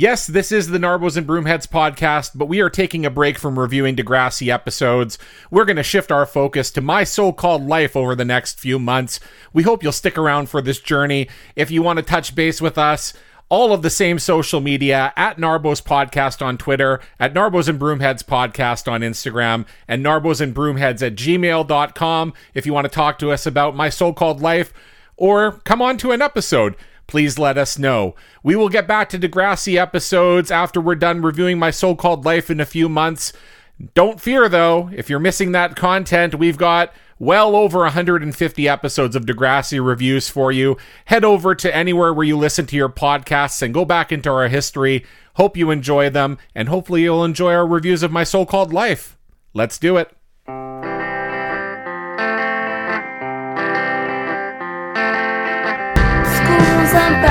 Yes, this is the Narbos and Broomheads podcast, but we are taking a break from reviewing Degrassi episodes. We're going to shift our focus to my so called life over the next few months. We hope you'll stick around for this journey. If you want to touch base with us, all of the same social media at Narbos Podcast on Twitter, at Narbos and Broomheads Podcast on Instagram, and Narbos and Broomheads at gmail.com if you want to talk to us about my so called life or come on to an episode please let us know. We will get back to Degrassi episodes after we're done reviewing my so called life in a few months. Don't fear though, if you're missing that content, we've got well over 150 episodes of Degrassi reviews for you. Head over to anywhere where you listen to your podcasts and go back into our history. Hope you enjoy them, and hopefully you'll enjoy our reviews of my so called life. Let's do it. School's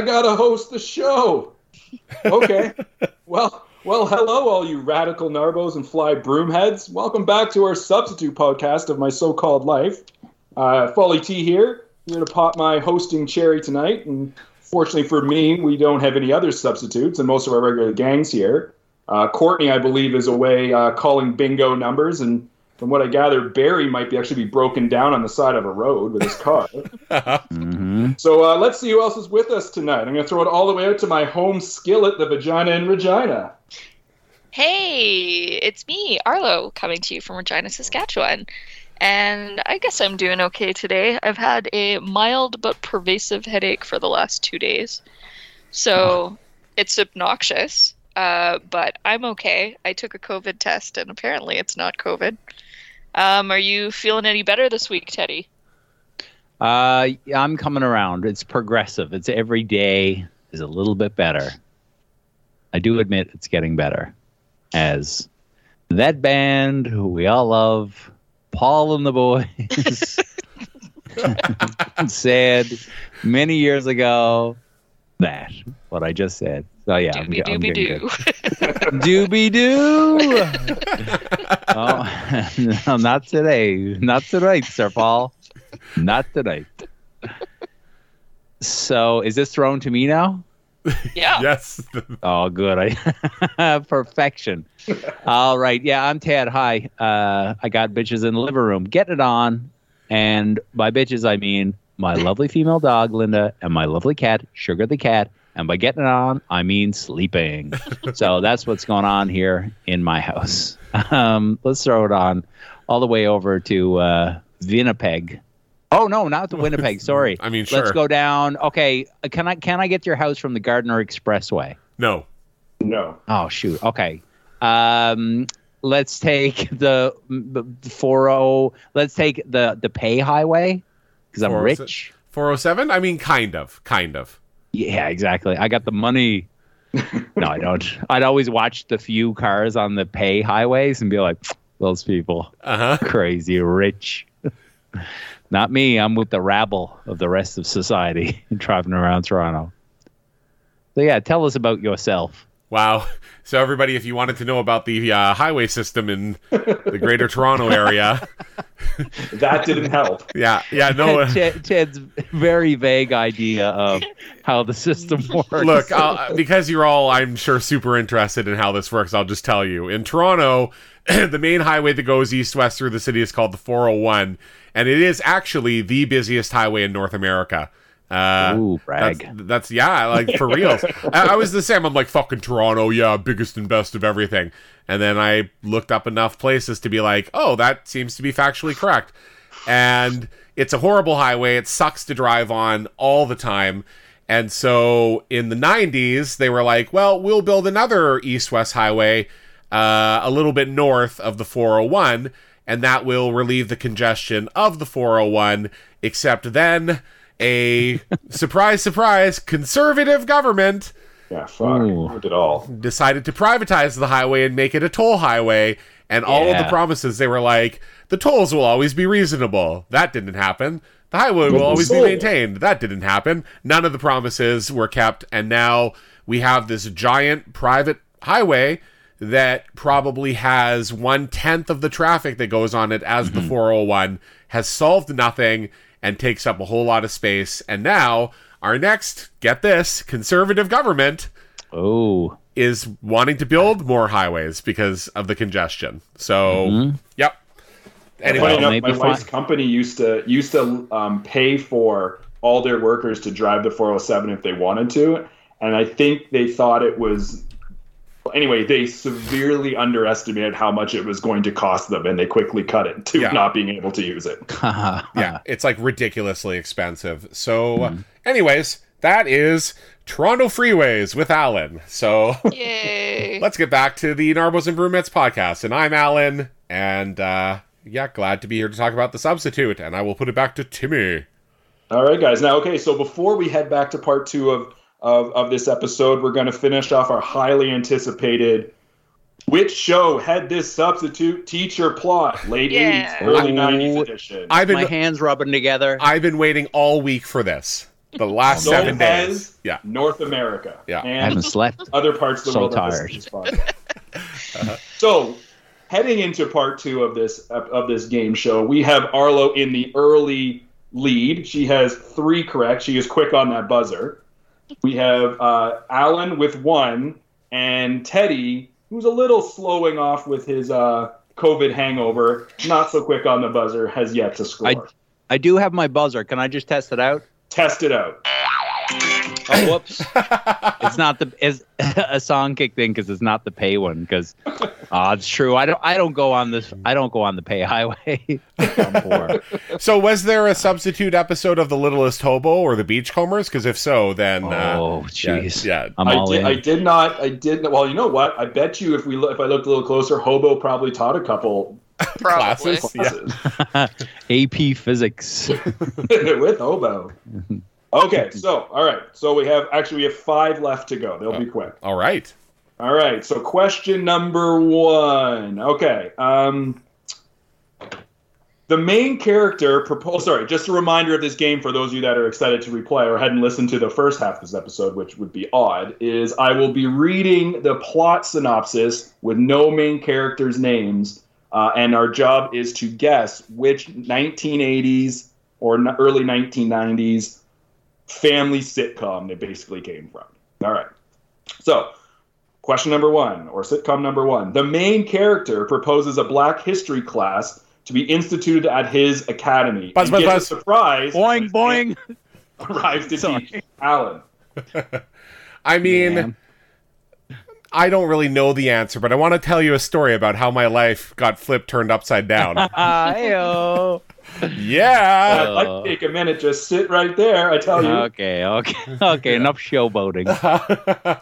I gotta host the show. Okay. well, well, hello, all you radical narbos and fly broomheads. Welcome back to our substitute podcast of my so-called life. Uh, Folly T here, here to pop my hosting cherry tonight. And fortunately for me, we don't have any other substitutes, and most of our regular gangs here. Uh, Courtney, I believe, is away uh, calling bingo numbers, and from what I gather, Barry might be actually be broken down on the side of a road with his car. So uh, let's see who else is with us tonight. I'm going to throw it all the way out to my home skillet, the vagina in Regina. Hey, it's me, Arlo, coming to you from Regina, Saskatchewan. And I guess I'm doing okay today. I've had a mild but pervasive headache for the last two days. So it's obnoxious, uh, but I'm okay. I took a COVID test, and apparently it's not COVID. Um, are you feeling any better this week, Teddy? Uh, I'm coming around. It's progressive. It's every day is a little bit better. I do admit it's getting better. As that band who we all love, Paul and the Boys, said many years ago, that what I just said. So yeah, I'm, Doobie I'm doobie getting doo. good. Doobie doo. oh, no, not today. Not tonight, Sir Paul. Not tonight. So, is this thrown to me now? yeah. Yes. Oh, good. I perfection. All right. Yeah, I'm Tad. Hi. Uh, I got bitches in the living room. Get it on. And by bitches, I mean my lovely female dog, Linda, and my lovely cat, Sugar the cat. And by getting it on, I mean sleeping. so that's what's going on here in my house. Um, let's throw it on all the way over to uh, Winnipeg. Oh no, not the Winnipeg. Sorry. I mean, sure. Let's go down. Okay, uh, can I can I get your house from the Gardiner Expressway? No. No. Oh shoot. Okay. Um, let's take the four oh. Let's take the the pay highway because I'm 407? rich. 407? I mean, kind of. Kind of. Yeah, exactly. I got the money. no, I don't. I'd always watch the few cars on the pay highways and be like, those people Uh huh. crazy rich. Not me. I'm with the rabble of the rest of society driving around Toronto. So yeah, tell us about yourself. Wow. So, everybody, if you wanted to know about the uh, highway system in the greater Toronto area, That didn't help. yeah, yeah, no. Ted, Ted's very vague idea of how the system works. Look, I'll, because you're all, I'm sure, super interested in how this works, I'll just tell you. In Toronto, the main highway that goes east west through the city is called the 401, and it is actually the busiest highway in North America. Uh, Ooh, brag. That's, that's yeah, like for reals. I, I was the same. I'm like fucking Toronto, yeah, biggest and best of everything. And then I looked up enough places to be like, oh, that seems to be factually correct. And it's a horrible highway. It sucks to drive on all the time. And so in the 90s, they were like, well, we'll build another east west highway uh, a little bit north of the 401, and that will relieve the congestion of the 401. Except then, a surprise, surprise, conservative government Yeah, fuck. Ooh. Ruined it all. decided to privatize the highway and make it a toll highway. And all of the promises, they were like, the tolls will always be reasonable. That didn't happen. The highway will always be maintained. That didn't happen. None of the promises were kept. And now we have this giant private highway that probably has one tenth of the traffic that goes on it as the mm-hmm. 401, has solved nothing and takes up a whole lot of space. And now our next, get this, conservative government Oh, is wanting to build more highways because of the congestion. So, yep. Funny Anyway, enough, maybe my wife's company used to used to um, pay for all their workers to drive the 407 if they wanted to, and I think they thought it was. Anyway, they severely underestimated how much it was going to cost them, and they quickly cut it to Yeah. not being able to use it. yeah, it's like ridiculously expensive. So, anyways, that is Toronto Freeways with Alan. So, Yay. let's get back to the Narbos and Brumettes podcast. And I'm Alan, and uh, yeah, glad to be here to talk about the substitute. And I will put it back to Timmy. All right, guys. Now, okay, so before we head back to part two of of, of this episode, we're going to finish off our highly anticipated. Which show had this substitute teacher plot? Late Yeah. 80s, early Oh. 90s edition. I've my been hands rubbing together. I've been waiting all week for this. The last So seven days. Yeah. North America. Yeah. I haven't slept. other parts of the So world. that tired. listen to this. So, heading into part two of this of this game show, we have Arlo in the early lead. She has three correct. She is quick on that buzzer. We have uh, Alan with one, and Teddy, who's a little slowing off with his uh, COVID hangover, not so quick on the buzzer, has yet to score. I- I do have my buzzer. Can I just test it out? Test it out. Oh, whoops! it's not the is a song kick thing because it's not the pay one. Because uh, it's true. I don't. I don't go on this. I don't go on the pay highway. I'm poor. So, was there a substitute episode of The Littlest Hobo or The Beachcombers? Because if so, then. uh, Oh, yeah, jeez. yeah. I'm I all did, in. I did not. I did. Well, you know what? I bet you if we look, if I looked a little closer, Hobo probably taught a couple Probably. Classes? Yeah. classes AP Physics. with Hobo. Okay, so all right, so we have actually we have five left to go. They'll be quick. All right. All right, so question number one. Okay, um, the main character propose. Sorry, just a reminder of this game for those of you that are excited to replay or hadn't listened to the first half of this episode, which would be odd. Is I will be reading the plot synopsis with no main characters' names, uh, and our job is to guess which 1980s or early 1990s family sitcom they basically came from. All right, so. Question number one, or sitcom number one. The main character proposes a black history class to be instituted at his academy. Buzz, and buzz, gets buzz. a surprise. boing boing. Arrives to Sorry. teach Alan. I mean, Man. I don't really know the answer, but I want to tell you a story about how my life got flipped, turned upside down. Ah, Ayo. yeah. I'd take a minute, just sit right there. I tell you. Okay, okay, okay. Enough showboating.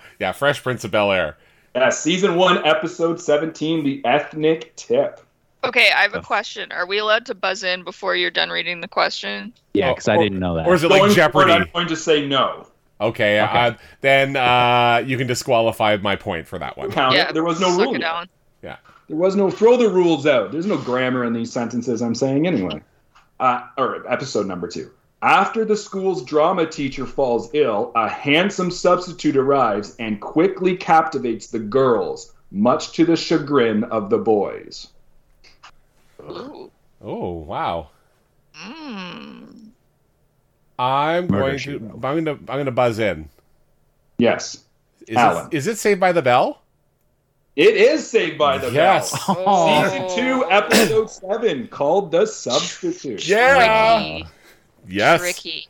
yeah, Fresh Prince of Bel Air. Yeah, season one, episode 17, The Ethnic Tip. Okay, I have a question. Are we allowed to buzz in before you're done reading the question? Yeah, because I didn't know that. Or is it like forward, Jeopardy? I'm going to say no. Okay, Okay. Uh, then uh, you can disqualify my point for that one. Count yeah. There was no suck rule. it yet. down. There was no throw the rules out. There's no grammar in these sentences I'm saying anyway. Uh, or episode number two. After the school's drama teacher falls ill, a handsome substitute arrives and quickly captivates the girls, much to the chagrin of the boys. Ooh. Oh wow! Mm. I'm Murder, going to. I'm going to. I'm going to buzz in. Yes, Is Alan. it, is it Saved by the Bell? It is Saved by the Yes. Bell. Oh. Season two, episode seven, called The Substitute. Yeah. Tricky. Yes. Tricky.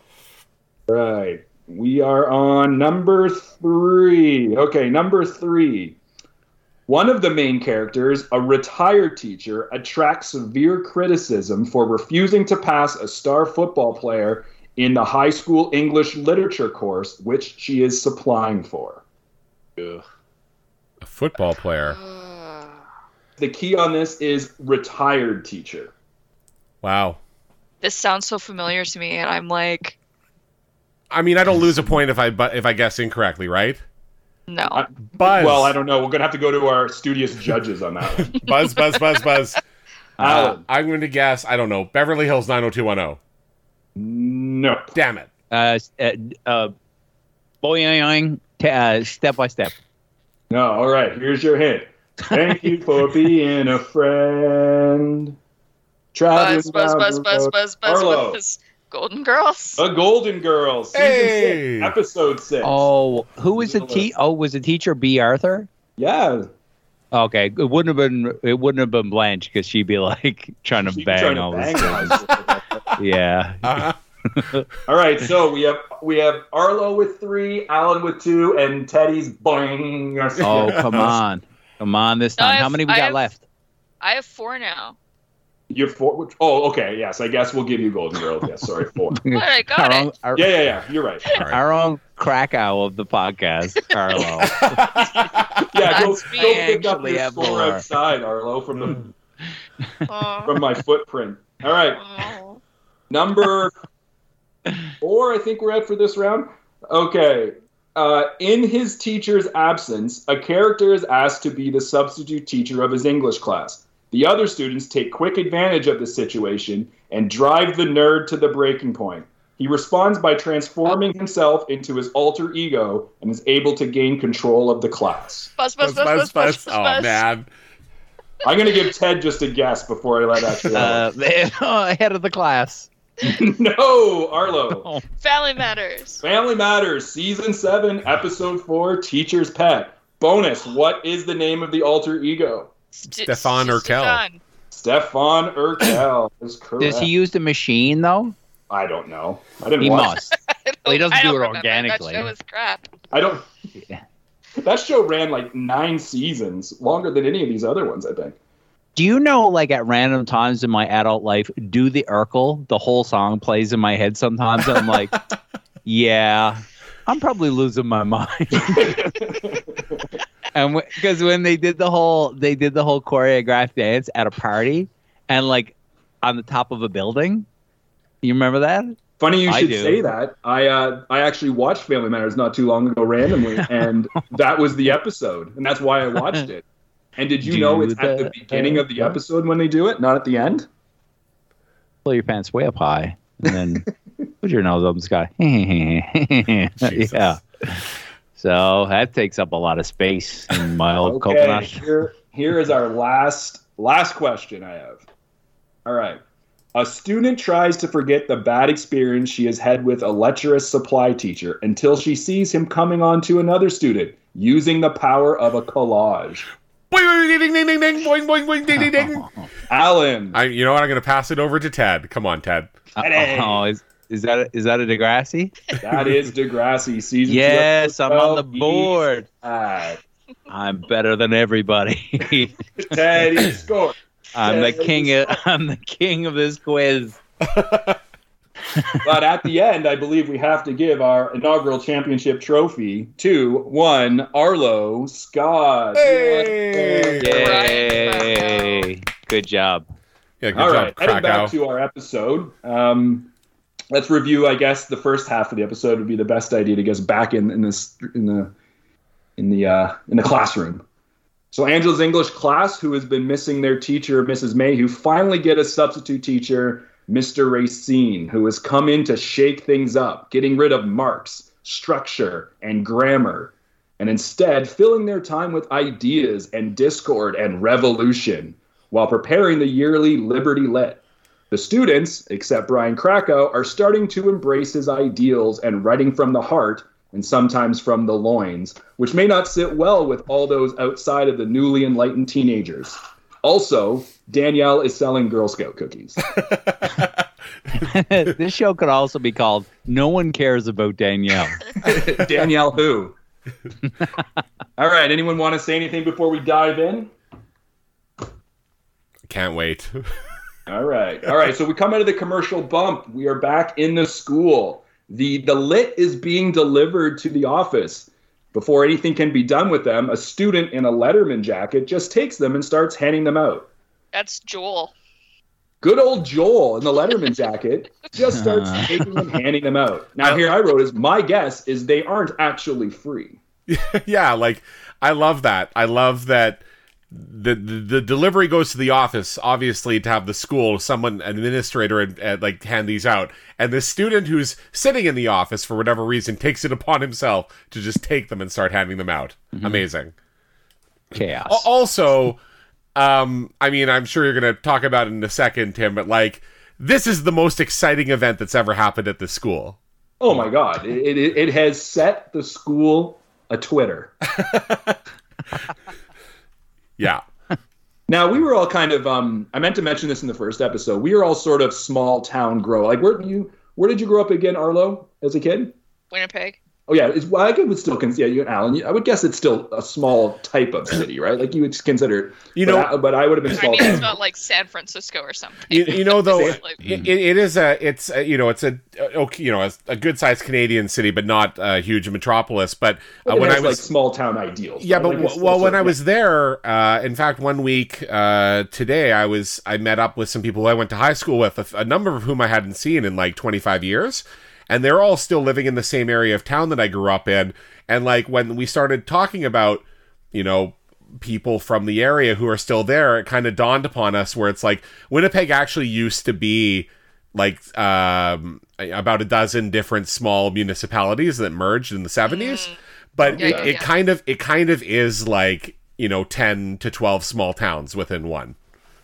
Right. We are on number three. Okay, number three. One of the main characters, a retired teacher, attracts severe criticism for refusing to pass a star football player in the high school English literature course, which she is supplying for. A football player. The key on this is retired teacher. Wow. this sounds so familiar to me, and I'm like, I mean, I don't lose a point if I bu- if I guess incorrectly, right? No. I- Buzz. Well, I don't know. We're gonna have to go to our studious judges on that. one. Buzz, buzz, buzz, buzz. Uh, Alan. I'm going to guess, I don't know, Beverly Hills 90210. no. Damn it. Uh, s- uh, uh, boing, t- uh, step by step. No. All right. Here's your hint. Thank you for being a friend. Traveling Buzz, buzz, down buzz, the buzz, buzz, buzz, buzz. Golden Girls. The Golden Girls, Hey. six, episode six. Oh, who was the te- Oh, was the teacher Bea Arthur? yeah. Okay, it wouldn't have been. It wouldn't have been Blanche because she'd be like trying to She's bang trying to all bang this. guys. Yeah. Uh-huh. All right, so we have we have Arlo with three, Alan with two, and Teddy's boing. Oh, come on, come on this No, I time. How many we I got have- left? I have four now. You're four. Which, oh, okay. Yes, I guess we'll give you Golden Girls. Yes, sorry, four. But I got Our it. own, our, Yeah, yeah, yeah. You're right. All right. our own Krakow of the podcast, Arlo. Yeah, go, That's go pick up Actually your score more. outside, Arlo, from the Oh. from my footprint. All right, Oh. number four. I think we're at for this round. Okay. Uh, in his teacher's absence, a character is asked to be the substitute teacher of his English class. The other students take quick advantage of the situation and drive the nerd to the breaking point. He responds by transforming himself into his alter ego and is able to gain control of the class. Buzz, buzz, Buzz, buzz, Oh, man. I'm going to give Ted just a guess before I let actually. uh, ahead of the class. no, Arlo. Oh. Family Matters. Family Matters, Season 7, Episode 4, Teacher's Pet. Bonus, what is the name of the alter ego? St- Stefan Urquelle. Stefan. Stefan Urquelle is correct. Does he use the machine though? I don't know. I didn't He watch. must. Well, he doesn't I do it organically. That show was crap. I don't. Yeah. That show ran like nine seasons, longer than any of these other ones, I think. Do you know, like at random times in my adult life, do the Urkel? The whole song plays in my head sometimes. And I'm like, yeah, I'm probably losing my mind. and because when they did the whole, they did the whole choreographed dance at a party, and like on the top of a building. You remember that? Funny you should do. say that. I uh, I actually watched Family Matters not too long ago randomly, and that was the episode, and that's why I watched it. And did you Do know it's at the the- beginning of the episode when they do it, not at the end? Pull your pants way up high, and then put your nose up in the sky. Yeah. So that takes up a lot of space in my old Okay, coconut. here, here is our last last question I have. All right. A student tries to forget the bad experience she has had with a lecherous supply teacher until she sees him coming on to another student using the power of a collage. Boing, boing, ding, ding, ding, ding, boing, boing, boing, ding, ding, ding. Alan, I, you know what? I'm going to pass it over to Ted. Come on, Ted. Hey. Oh, is, is that a, is that a Degrassi? that is Degrassi season. two, Yes, I'm on the episode 12, board. East I'm better than everybody. Side. Teddy score. I'm the Yes. king of I'm the king of this quiz. But at the end, I believe we have to give our inaugural championship trophy to one Arlo Scott. Hey! Yay! Good job. Yeah, good All job, right, heading back to our episode. Um, let's review. I guess the first half of the episode would be the best idea to get us back in in this in the in the uh, in the classroom. So Angela's English class, who has been missing their teacher, Mrs. Mayhew, finally get a substitute teacher, Mr. Racine, who has come in to shake things up, getting rid of marks, structure, and grammar, and instead filling their time with ideas and discord and revolution while preparing the yearly Liberty Lit. The students, except Brian Krakow, are starting to embrace his ideals and writing from the heart and sometimes from the loins, which may not sit well with all those outside of the newly enlightened teenagers. Also, Danielle is selling Girl Scout cookies. this show could also be called "No One Cares About Danielle." Danielle who? All right, anyone want to say anything before we dive in? Can't wait. All right. All right. So we come out of the commercial bump. We are back in the school. The the lit is being delivered to the office. Before anything can be done with them, a student in a Letterman jacket just takes them and starts handing them out. That's Joel. Good old Joel in the Letterman jacket just starts uh-huh. taking them, handing them out. Now here I wrote is my guess is they aren't actually free. yeah, like I love that. I love that the, the the delivery goes to the office, obviously to have the school, someone an administrator, and, and like hand these out, and the student who's sitting in the office for whatever reason takes it upon himself to just take them and start handing them out. Amazing. Chaos. Also, um, I mean, I'm sure you're going to talk about it in a second, Tim, but like, this is the most exciting event that's ever happened at the school. Oh my God! It, it it has set the school a Twitter. Yeah. Now we were all kind of um I meant to mention this in the first episode. We were all sort of small town grow. Like where do you where did you grow up again, Arlo, as a kid? Winnipeg. Oh yeah, it's, well, I would still consider yeah, you and Alan. I would guess it's still a small type of city, right? Like you would consider it. You but know- I, but I would have been I mean, it's not like San Francisco or something. You, you know, though, It's it, it, it is a, it's a, you know, it's a, okay, you know, a, a good sized Canadian city, but not a huge metropolis. But uh, it when has, I was, like small town ideals. Yeah, right? but Like, it's well, still when sort I of- was there, uh, in fact, one week uh, today, I was I met up with some people I went to high school with, a number of whom I hadn't seen in like 25 years, and they're all still living in the same area of town that I grew up in. And like when we started talking about, you know, people from the area who are still there, it kind of dawned upon us where it's like Winnipeg actually used to be like um, about a dozen different small municipalities that merged in the 70s. But Yeah, it, yeah, it kind of it kind of is like you know 10 to 12 small towns within one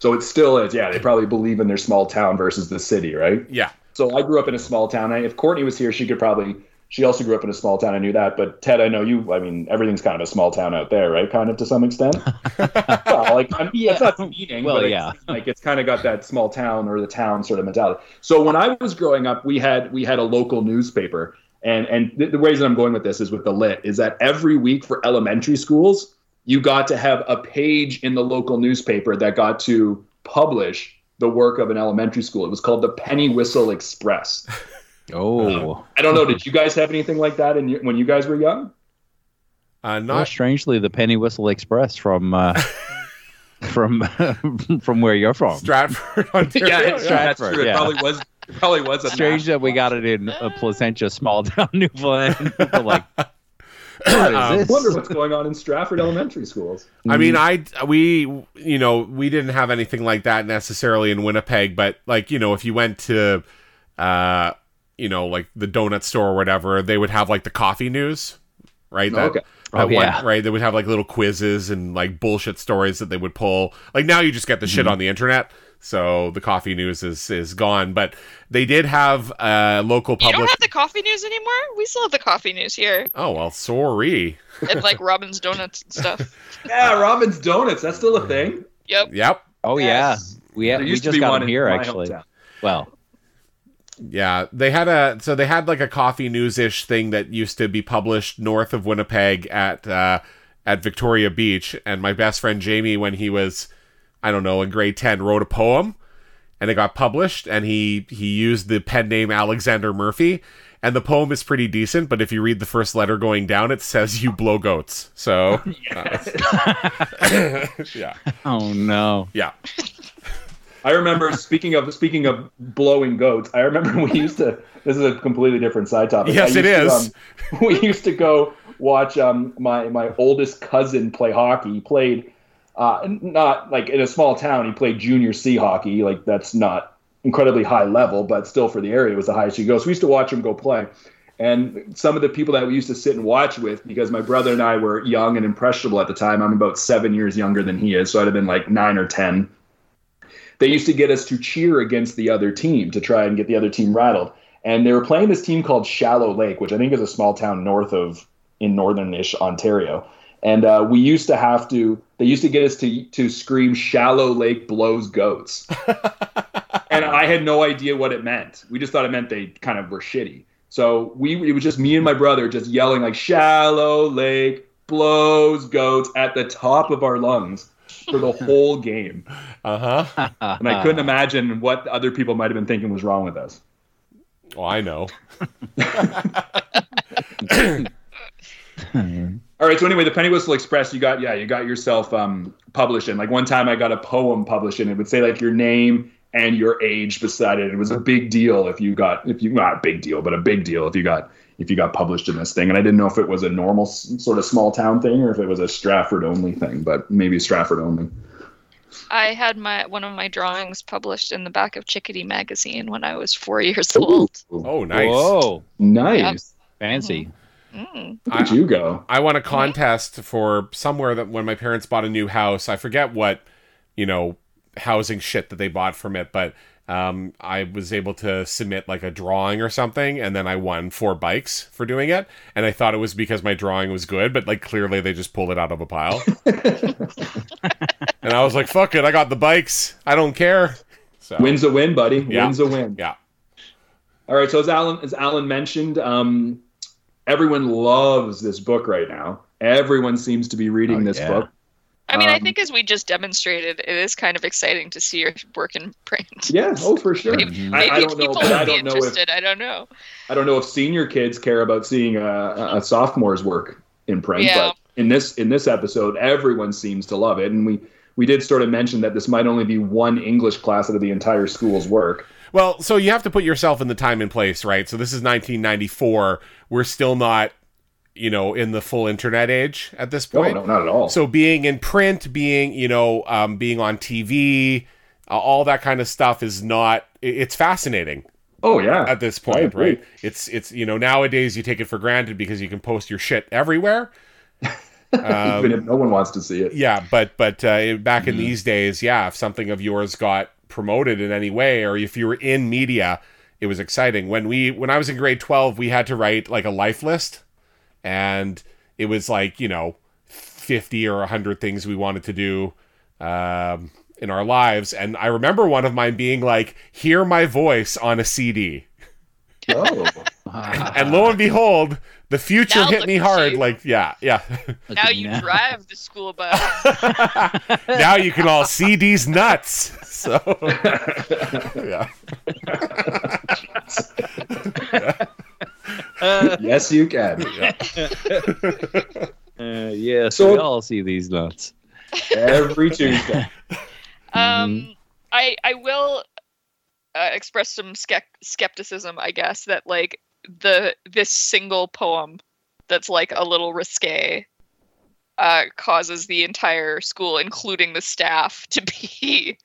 so it still is. Yeah, they probably believe in their small town versus the city, right? yeah So I grew up in a small town. I, if Courtney was here, she could probably. She also grew up in a small town. I knew that. But Ted, I know you. I mean, everything's kind of a small town out there, right? Kind of to some extent. well, like I'm, Yeah. that's not demeaning. Well, but yeah. It's, like it's kind of got that small town or the town sort of mentality. So when I was growing up, we had we had a local newspaper, and and the, the reason I'm going with this is with the lit is that every week for elementary schools, you got to have a page in the local newspaper that got to publish the work of an elementary school. It was called the Penny Whistle Express. oh. I don't know. Did you guys have anything like that in your, when you guys were young? uh, Well, not strangely, the Penny Whistle Express from uh, from from where you're from. stratford ontario it's Stratford, It yeah. probably was. It probably was a Strange that we got it in uh, Placentia, small town Newfoundland. People like, what is I this? wonder what's going on in Stratford elementary schools. I mean, I we you know we didn't have anything like that necessarily in Winnipeg, but like you know if you went to, uh, you know like the donut store or whatever, they would have like the coffee news, right? That, okay. that Oh, one- yeah. right. They would have like little quizzes and like bullshit stories that they would pull. Like now you just get the Mm-hmm. shit on the internet. So the coffee news is is gone, but they did have uh local public. You don't have the coffee news anymore? We still have the coffee news here. oh well, sorry. And like Robin's Donuts and stuff. Yeah, Robin's Donuts. That's still a thing. Yep. Yep. oh Yes. yeah, we, There we used to just be got one them here actually. hometown. Well, Yeah, they had a so they had like a coffee news-ish thing that used to be published north of Winnipeg at uh, at Victoria Beach, and my best friend Jamie, when he was I don't know in grade ten, wrote a poem, and it got published, and he he used the pen name Alexander Murphy, and the poem is pretty decent, but if you read the first letter going down, it says "you blow goats." So uh, yeah, oh no. yeah, I remember speaking of speaking of blowing goats. I remember we used to. This is a completely different side topic. Yes, I it used to, um, we used to go watch um, my my oldest cousin play hockey. He played uh, not like in a small town. He played junior C hockey. Like that's not incredibly high level, but still for the area it was the highest you go. So we used to watch him go play. And some of the people that we used to sit and watch with, because my brother and I were young and impressionable at the time. I'm about seven years younger than he is, so I'd have been like nine or ten they used to get us to cheer against the other team to try and get the other team rattled. And they were playing this team called Shallow Lake, which I think is a small town north of in northern-ish Ontario. And uh, we used to have to. They used to get us to to scream "Shallow Lake blows goats," and I had no idea what it meant. We just thought it meant they kind of were shitty. So we it was just me and my brother just yelling like "Shallow Lake blows goats" at the top of our lungs for the whole game. uh huh. And I couldn't imagine what other people might have been thinking was wrong with us. Well, I know. All right. So anyway, the Penny Whistle Express, you got yeah, you got yourself um, published in. Like one time, I got a poem published in. It would say like your name and your age beside it. It was a big deal if you got if you not a big deal, but a big deal if you got if you got published in this thing. And I didn't know if it was a normal sort of small town thing or if it was a Stratford only thing, but maybe Stratford only. I had my one of my drawings published in the back of Chickadee magazine when I was four years old. Oh, nice. Whoa, nice. fancy. Mm. Look at you go. I won a contest for somewhere that when my parents bought a new house, I forget what, you know, housing shit that they bought from it, but um, I was able to submit like a drawing or something, and then I won four bikes for doing it. And I thought it was because my drawing was good, but like clearly they just pulled it out of a pile. and I was like, "Fuck it, I got the bikes. I don't care." So Wins a win, buddy. Yeah. Wins a win. yeah, All right. So as Alan as Alan mentioned, um, everyone loves this book right now. Everyone seems to be reading Oh, this yeah. book. I mean, I Um, think as we just demonstrated, it is kind of exciting to see your work in print. Yeah. Oh, for sure. Maybe, I, maybe I don't know. people But I would be don't know if interested. I don't know. I don't know if senior kids care about seeing a, a sophomore's work in print, Yeah. but in this in this episode, everyone seems to love it, and we we did sort of mention that this might only be one English class out of the entire school's work. Well, so you have to put yourself in the time and place, right? So this is 1994. We're still not, you know, in the full internet age at this point. no, no not at all. So being in print, being, you know, um, being on TV, uh, all that kind of stuff is not. It's fascinating oh yeah, at this point, right? It's it's you know nowadays you take it for granted because you can post your shit everywhere. even if no one wants to see it. Yeah, but but uh, back in these days, yeah, if something of yours got promoted in any way, or if you were in media, it was exciting. When we when I was in grade twelve, we had to write like a life list, and it was like you know fifty or hundred things we wanted to do um, in our lives. And I remember one of mine being like, "Hear my voice on a CD," Oh, and lo and behold. The future Now hit me hard, you. like yeah, yeah. Now you Yeah. drive the school bus. now you can all see these nuts. So yeah. yes, you can. Uh, yes, So- we all see these nuts. Every Tuesday. Um, I I will uh, express some skep- skepticism, I guess, that like the this single poem that's like a little risque uh, causes the entire school, including the staff, to be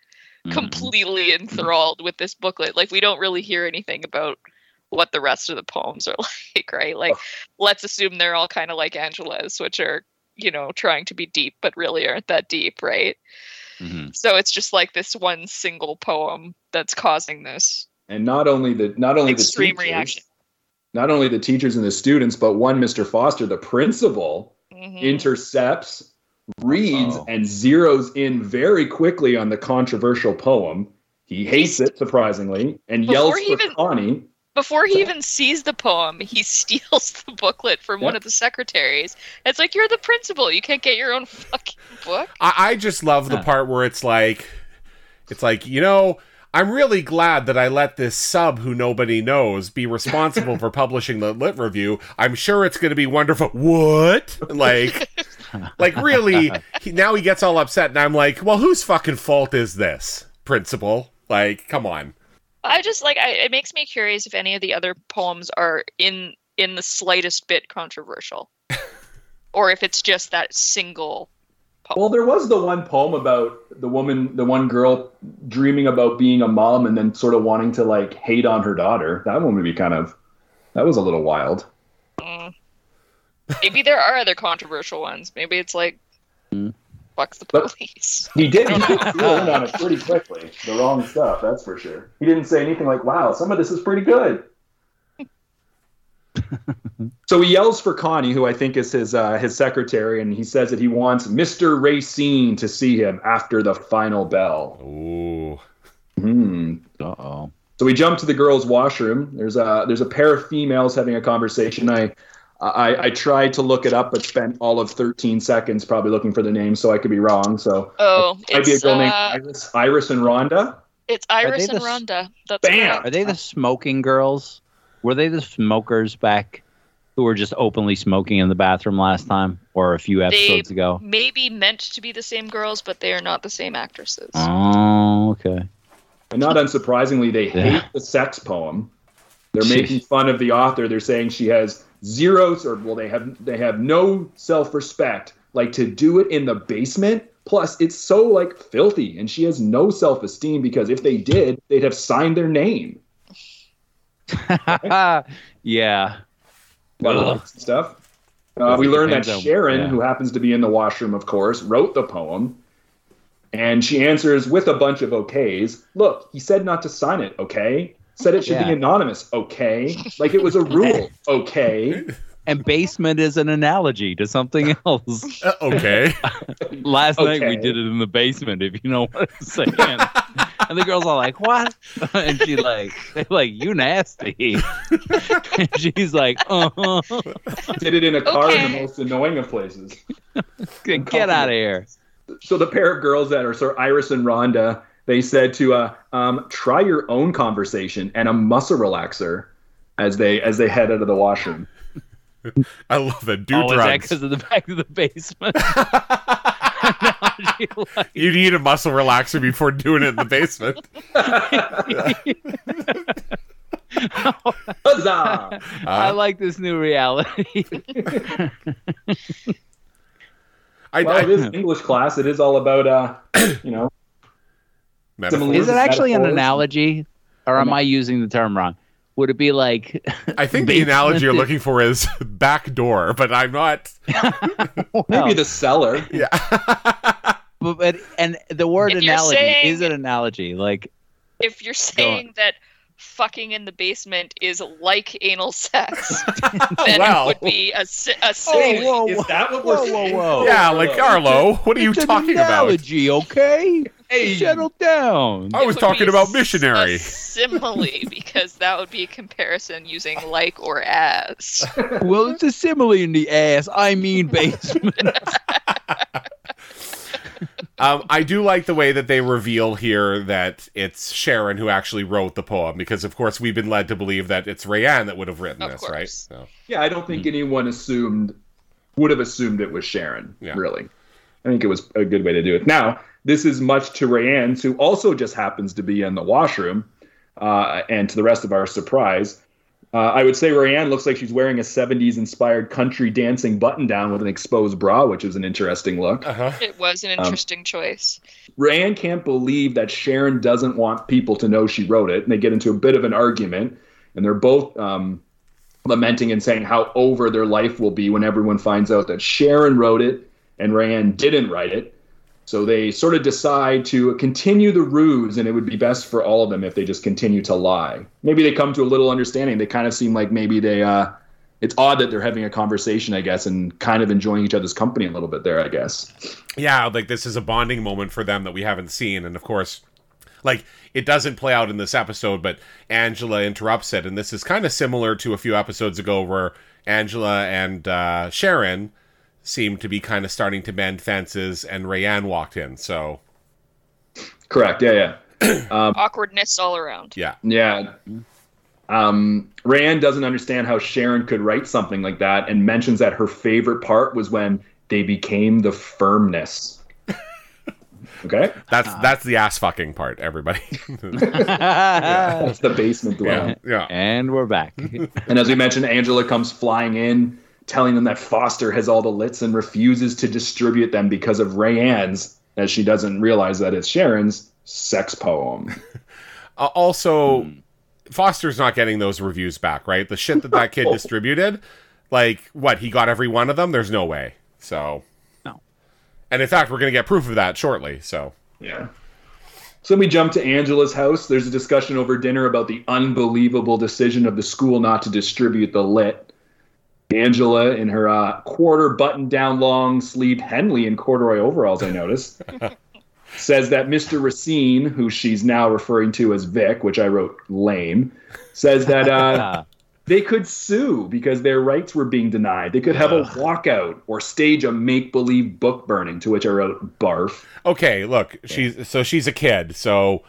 Mhm. completely enthralled with this booklet. Like we don't really hear anything about what the rest of the poems are like, right? Like let's assume they're all kind of like Angela's, which are you know trying to be deep but really aren't that deep, right? Mhm. So it's just like this one single poem that's causing this And not only the not only extreme the teachers, reaction. not only the teachers and the students, but one Mr. Foster, the principal, Mhm. intercepts, reads, Oh. and zeroes in very quickly on the controversial poem. He hates it, surprisingly, and Before yells for even- Connie. Before he even sees the poem, he steals the booklet from one of the secretaries. It's like you're the principal. You can't get your own fucking book. I, I just love the part where it's like, it's like you know, I'm really glad that I let this sub who nobody knows be responsible for publishing the lit review. I'm sure it's going to be wonderful. What? Like, like really? He, now he gets all upset, and I'm like, well, whose fucking fault is this, principal? Like, come on. I just like I, it makes me curious if any of the other poems are in in the slightest bit controversial, or if it's just that single. poem. Well, there was the one poem about the woman, the one girl dreaming about being a mom and then sort of wanting to like hate on her daughter. That one would be kind of, that was a little wild. Mm. Maybe there are other controversial ones. Maybe it's like Hmm. fucks the But- police. He did, he did feel in on it pretty quickly. The wrong stuff, that's for sure. He didn't say anything like, wow, some of this is pretty good. so he yells for Connie, who I think is his uh, his secretary, and he says that he wants Mr. Racine to see him after the final bell. Ooh. Hmm. Uh oh. So we jump to the girls' washroom. There's a there's a pair of females having a conversation. I I, I tried to look it up, but spent all of 13 seconds probably looking for the name, so I could be wrong. So Oh, might be a it's girl named uh, Iris, Iris and Rhonda. it's Iris and the Rhonda. That's Bam! correct. Are they the smoking girls? Were they the smokers back who were just openly smoking in the bathroom last time or a few episodes ago? Maybe meant to be the same girls, but they are not the same actresses. Oh, okay. And not unsurprisingly, they Yeah. hate the sex poem. They're Jeez. making fun of the author. They're saying she has zeros, or well, they have they have no self respect. Like to do it in the basement. Plus, it's so like filthy, and she has no self esteem because if they did, they'd have signed their name. yeah. Likes stuff. Uh, we learned that Sharon, yeah. who happens to be in the washroom, of course, wrote the poem. And she answers with a bunch of okays. Look, he said not to sign it, okay? Said it should be anonymous, okay? Like it was a rule, okay? And basement is an analogy to something else. Uh, okay. Last night we did it in the basement, if you know what I'm saying. and the girls are like, "What?" and she like, they're like, "You nasty." and she's like, "Uh huh." Did it in a car in the most annoying of places. Get out of here. So the pair of girls that are sort of Iris and Rhonda, they said to uh, um, try your own conversation and a muscle relaxer as they as they head out of the washroom. I love it. Do oh, is that drugs. because of the back of the basement? Like- You need a muscle relaxer before doing it in the basement. Huzzah! I like this new reality. I, Well, I- it is English class. It is all about, uh, you know, metaphor. is it actually an analogy, or am I using the term wrong? Would it be like? I think the analogy you're looking for is back door, but I'm not. maybe the cellar. Yeah. But, but and the word If you're analogy saying- is an analogy. Like If you're saying that fucking in the basement is like anal sex, then Well. it would be a, si- a simile. whoa, Is that what whoa, we're whoa, saying? whoa. yeah, like Arlo. What are you it's talking an about? analogy, okay? Hey. Settle down. I was talking about missionary. Simile, because that would be a comparison using like or as. well, it's a simile in the ass. I mean basement. Um, I do like the way that they reveal here that it's Sharon who actually wrote the poem, because of course we've been led to believe that it's Rayanne that would have written Of this, course. right? So, Yeah, I don't think anyone assumed would have assumed it was Sharon. Yeah. Really, I think it was a good way to do it. Now, this is much to Rayanne's, who also just happens to be in the washroom, uh, and to the rest of our surprise. Uh, I would say Rayanne looks like she's wearing a 70s inspired country dancing button down with an exposed bra, which is an interesting look. uh-huh. It was an interesting choice. Rayanne can't believe that Sharon doesn't want people to know she wrote it, and they get into a bit of an argument, and they're both um, lamenting and saying how over their life will be when everyone finds out that Sharon wrote it and Rayanne didn't write it. So they sort of decide to continue the ruse, and it would be best for all of them if they just continue to lie. Maybe they come to a little understanding. They kind of seem like maybe they. Uh, it's odd that they're having a conversation, I guess, and kind of enjoying each other's company a little bit there, I guess. yeah, like this is a bonding moment for them that we haven't seen, and of course, like it doesn't play out in this episode, but Angela interrupts it, and this is kind of similar to a few episodes ago where Angela and uh, Sharon seemed to be kind of starting to mend fences, and Rayanne walked in. So Correct. Yeah, yeah. Awkwardness all around. yeah, Yeah. Um, Rayanne doesn't understand how Sharon could write something like that and mentions that her favorite part was when they became the firmness. Okay? that's that's the ass fucking part, everybody. That's the basement dwelling. yeah, yeah. and we're back. And as we mentioned, Angela comes flying in, telling them that Foster has all the lits and refuses to distribute them because of Rayanne's, as she doesn't realize that it's Sharon's sex poem. Uh, also, Foster's not getting those reviews back, right? The shit that that kid distributed, like what he got every one of them. There's no way. So No. And in fact, we're gonna get proof of that shortly. So Yeah. So then we jump to Angela's house. There's a discussion over dinner about the unbelievable decision of the school not to distribute the lit. Angela, in her uh, quarter button down long sleeved Henley and corduroy overalls, I noticed, says that Mr. Racine, who she's now referring to as Vic, which I wrote lame, says that uh, they could sue because their rights were being denied. They could have a walkout or stage a make believe book burning, to which I wrote barf. okay, look, she's so she's a kid, so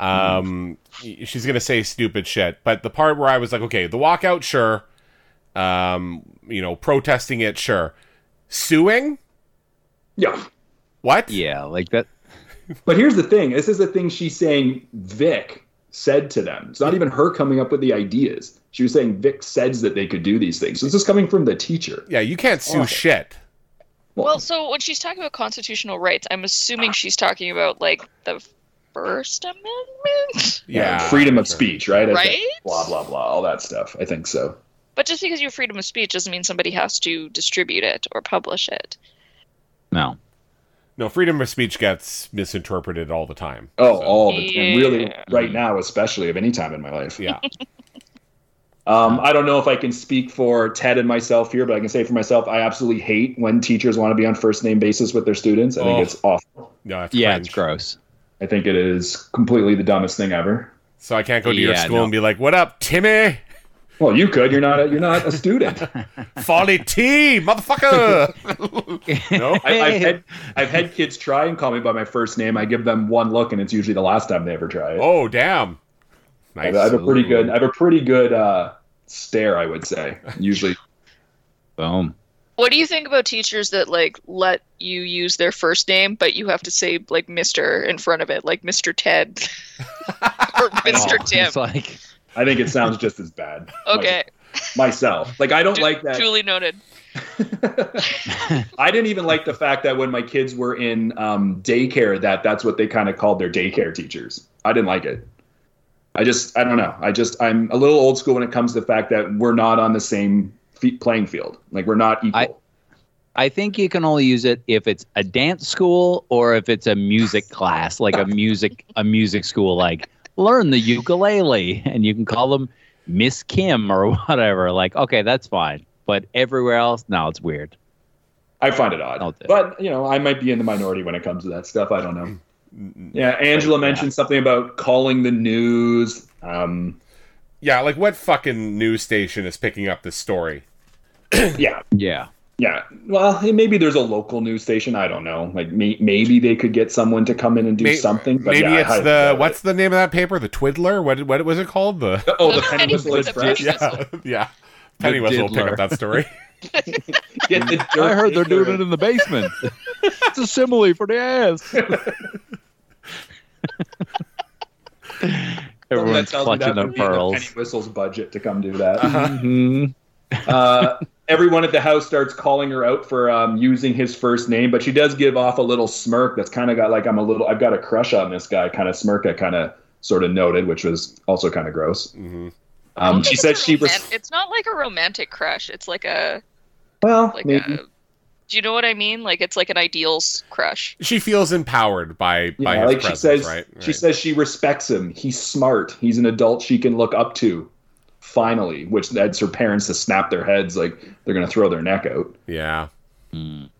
um, she's gonna say stupid shit. But the part where I was like, okay, the walkout, sure. Um, you know, protesting it, sure. Suing, Yeah. what? yeah, like that. But here's the thing. This is the thing she's saying Vic said to them. It's not even her coming up with the ideas. She was saying Vic says that they could do these things. So this is coming from the teacher. Yeah, you can't sue Awful. shit. Well, so when she's talking about constitutional rights, I'm assuming she's talking about like the First Amendment. Yeah, freedom of speech, right? I think. Right? Blah blah blah, all that stuff. I think so. But just because you have freedom of speech doesn't mean somebody has to distribute it or publish it. No. No, freedom of speech gets misinterpreted all the time. Oh, So, all the time. Really, right now, especially of any time in my life. yeah. Um, I don't know if I can speak for Ted and myself here, but I can say for myself, I absolutely hate when teachers want to be on first name basis with their students. I Oh. think it's awful. No, that's Yeah, cringe. it's gross. I think it is completely the dumbest thing ever. So I can't go to your school no. and be like, "What up, Timmy? Well, you could. You're not. A, you're not a student. Folly T, motherfucker." no, I, I've had I've had kids try and call me by my first name. I give them one look, and it's usually the last time they ever try it. oh damn, Nice. I nice. have a pretty good. I have a pretty good uh, stare. I would say usually. Boom. What do you think about teachers that like let you use their first name, but you have to say like Mister in front of it, like Mister Ted or Mister Tim? It's like I think it sounds just as bad. Okay, Myself, like I don't Du- like that. duly noted. I didn't even like the fact that when my kids were in um, daycare, that that's what they kind of called their daycare teachers. I didn't like it. I just, I don't know. I just, I'm a little old school when it comes to the fact that we're not on the same fe- playing field. Like we're not equal. I- I think you can only use it if it's a dance school or if it's a music class, like a music a music school, like learn the ukulele, and you can call them Miss Kim or whatever. Like, okay, that's fine. But everywhere else, no, it's weird. I find it odd. But, you know, I might be in the minority when it comes to that stuff. I don't know. Yeah, Angela mentioned something about calling the news. Um, yeah, like what fucking news station is picking up this story? yeah, Yeah. Yeah. Well, maybe there's a local news station. I don't know. Like may- maybe they could get someone to come in and do May- something. But Maybe yeah, it's highly the doubt it. what's the name of that paper? The Twiddler? What what was it called? The Oh, the The Penny Penny Whistle Whistle Express. Express. yeah, yeah. Penny Whistle will pick up that story. Get the I heard they're doing it in the basement. it's a simile for the ass. Everyone's that clutching that their would be in the pearls. Penny Whistle's budget to come do that. Mhm. uh, everyone at the house starts calling her out for um, using his first name, but she does give off a little smirk that's kind of got like I'm a little I've got a crush on this guy kind of smirk I kind of sort of noted, which was also kind of gross. hmm Um, she said she was roman- It's not like a romantic crush. It's like a well, like maybe. a. Do you know what I mean? Like it's like an ideals crush. She feels empowered by by his like she says, right? she Right. says she respects him. He's smart. He's an adult she can look up to. Finally, which that's her parents to snap their heads like they're gonna throw their neck out. yeah. Mm.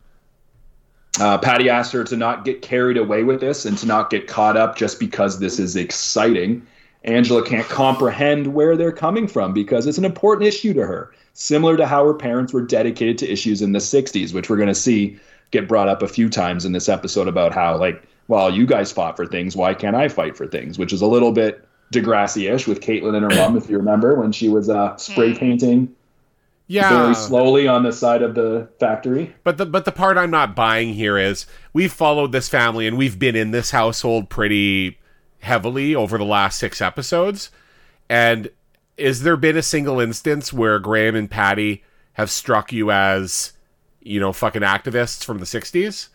Uh, Patty asked her to not get carried away with this and to not get caught up just because this is exciting. Angela can't comprehend where they're coming from because it's an important issue to her, similar to how her parents were dedicated to issues in the 60s, which we're going to see get brought up a few times in this episode about how, like, well, you guys fought for things. Why can't I fight for things? Which is a little bit Degrassi ish with Caitlin and her mom, if you remember, when she was uh, spray Hmm. painting Yeah. very slowly on the side of the factory. But the but the part I'm not buying here is we've followed this family and we've been in this household pretty heavily over the last six episodes. And is there been a single instance where Graham and Patty have struck you as, you know, fucking activists from the '60s?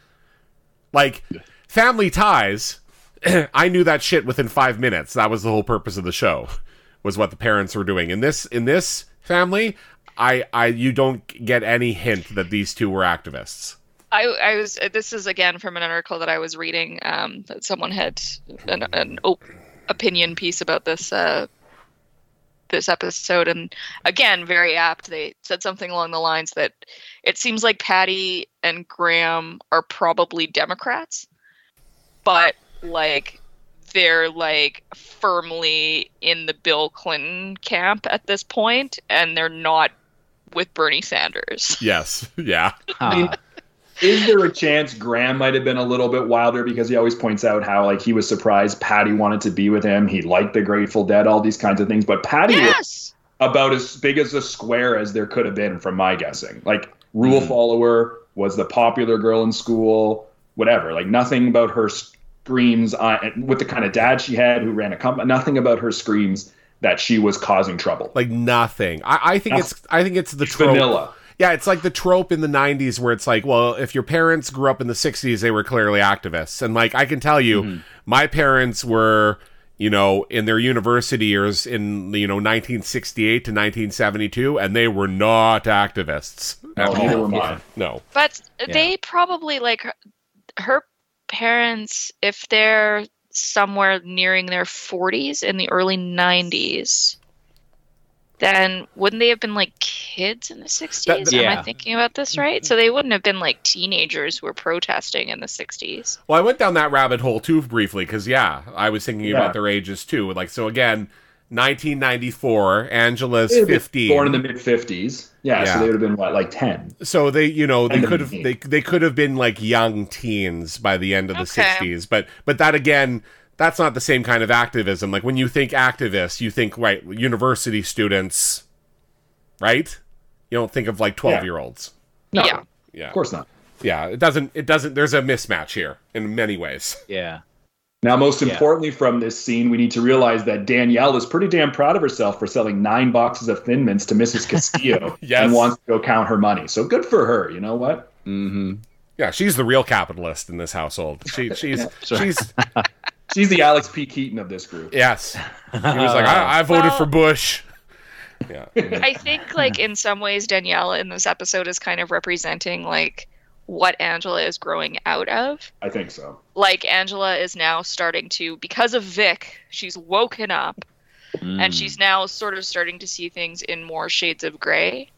Like family ties. I knew that shit within five minutes. That was the whole purpose of the show, was what the parents were doing. In this in this family, I I you don't get any hint that these two were activists. I, I was. This is again from an article that I was reading. Um, that someone had an, an op- opinion piece about this uh, this episode, and again, very apt. They said something along the lines that it seems like Patty and Graham are probably Democrats, but like they're like firmly in the Bill Clinton camp at this point, and they're not with Bernie Sanders. Yes. Yeah. Huh. Is there a chance Graham might have been a little bit wilder because he always points out how like he was surprised Patty wanted to be with him. He liked the Grateful Dead, all these kinds of things. But Patty was about as big as a square as there could have been, from my guessing. Like rule Mhm. follower was the popular girl in school, whatever. Like nothing about her s- screams uh, with the kind of dad she had who ran a company. Nothing about her screams that she was causing trouble. Like nothing. I, I think it's I think it's the trope. Vanilla. Yeah, it's like the trope in the 90s where it's like, well, if your parents grew up in the 60s, they were clearly activists. And like, I can tell you, Mm-hmm. my parents were, you know, in their university years in, you know, 1968 to 1972, and they were not activists. No, at neither all. were mine. No. But they probably like her, her parents, if they're somewhere nearing their 40s in the early 90s, then wouldn't they have been like kids in the 60s? That- Am yeah. I thinking about this mm-hmm. right? So they wouldn't have been like teenagers who were protesting in the 60s. Well, I went down that rabbit hole too briefly because, yeah, I was thinking Yeah. about their ages too. Like, so again, 1994, Angela's They'd have been 15. Born in the mid 50s. Yeah, Yeah. so they would have been, what, like 10? so they you know they could have they, they could have been like young teens by the end of the Okay. 60s but but that again that's not the same kind of activism like when you think activists you think right university students right you don't think of like 12 year olds No, Yeah. yeah of course not. yeah it doesn't it doesn't there's a mismatch here in many ways Yeah. Now, most Yeah. importantly, from this scene, we need to realize that Danielle is pretty damn proud of herself for selling nine boxes of Thin Mints to Mrs. Castillo Yes. and wants to go count her money. So good for her. You know what? Mm-hmm. yeah she's the real capitalist in this household she she's she's She's the Alex P. Keaton of this group. yes he was like I, I voted Well- for bush yeah I think like in some ways Danielle in this episode is kind of representing like what Angela is growing out of. I think so. Like Angela is now starting to because of Vic, she's woken up Mm. and she's now sort of starting to see things in more shades of gray.